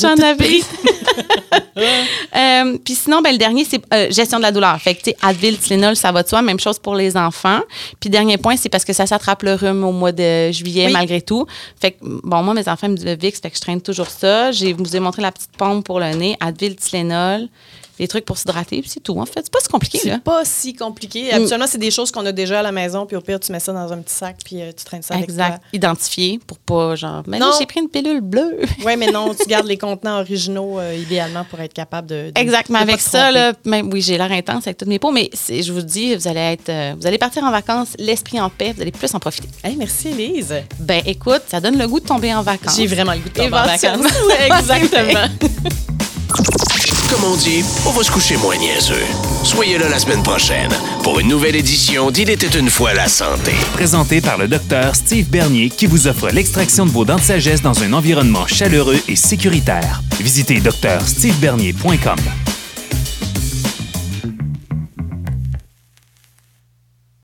J'en avais. [laughs] Euh, Puis sinon, ben, le dernier, c'est euh, gestion de la douleur. Fait que, tu sais, Advil, Tylenol, ça va de soi. Même chose pour les enfants. Puis dernier point, c'est parce que ça s'attrape le rhume au mois de juillet, Oui. malgré tout. Fait que, bon, moi, mes enfants me disent le VIX, fait que je traîne toujours ça. Je vous ai montré la petite pompe pour le nez, Advil, Tylenol, des trucs pour s'hydrater, puis c'est tout. En fait, c'est pas si compliqué, là. C'est pas si compliqué. Mm. Habituellement, c'est des choses qu'on a déjà à la maison, puis au pire, tu mets ça dans un petit sac, puis euh, tu traînes ça avec Exact. Identifié pour pas, genre, mais Non. j'ai pris une pilule bleue. [laughs] Oui, mais non, tu gardes les contenants originaux euh, idéalement pour être capable de. de- Exactement. Avec ça, là, même, oui, j'ai l'air intense avec toutes mes peaux, mais je vous dis, vous allez être, euh, vous allez partir en vacances, l'esprit en paix, vous allez plus en profiter. Hey, merci, Elise. Ben, écoute, ça donne le goût de tomber en vacances. J'ai vraiment le goût de tomber en vacances. [laughs] [laughs] Exactement. Comme on dit, on va se coucher moins niaiseux. Soyez là la semaine prochaine pour une nouvelle édition d'Il était une fois la santé. Présenté par le docteur Steve Bernier qui vous offre l'extraction de vos dents de sagesse dans un environnement chaleureux et sécuritaire. Visitez drstevebernier.com.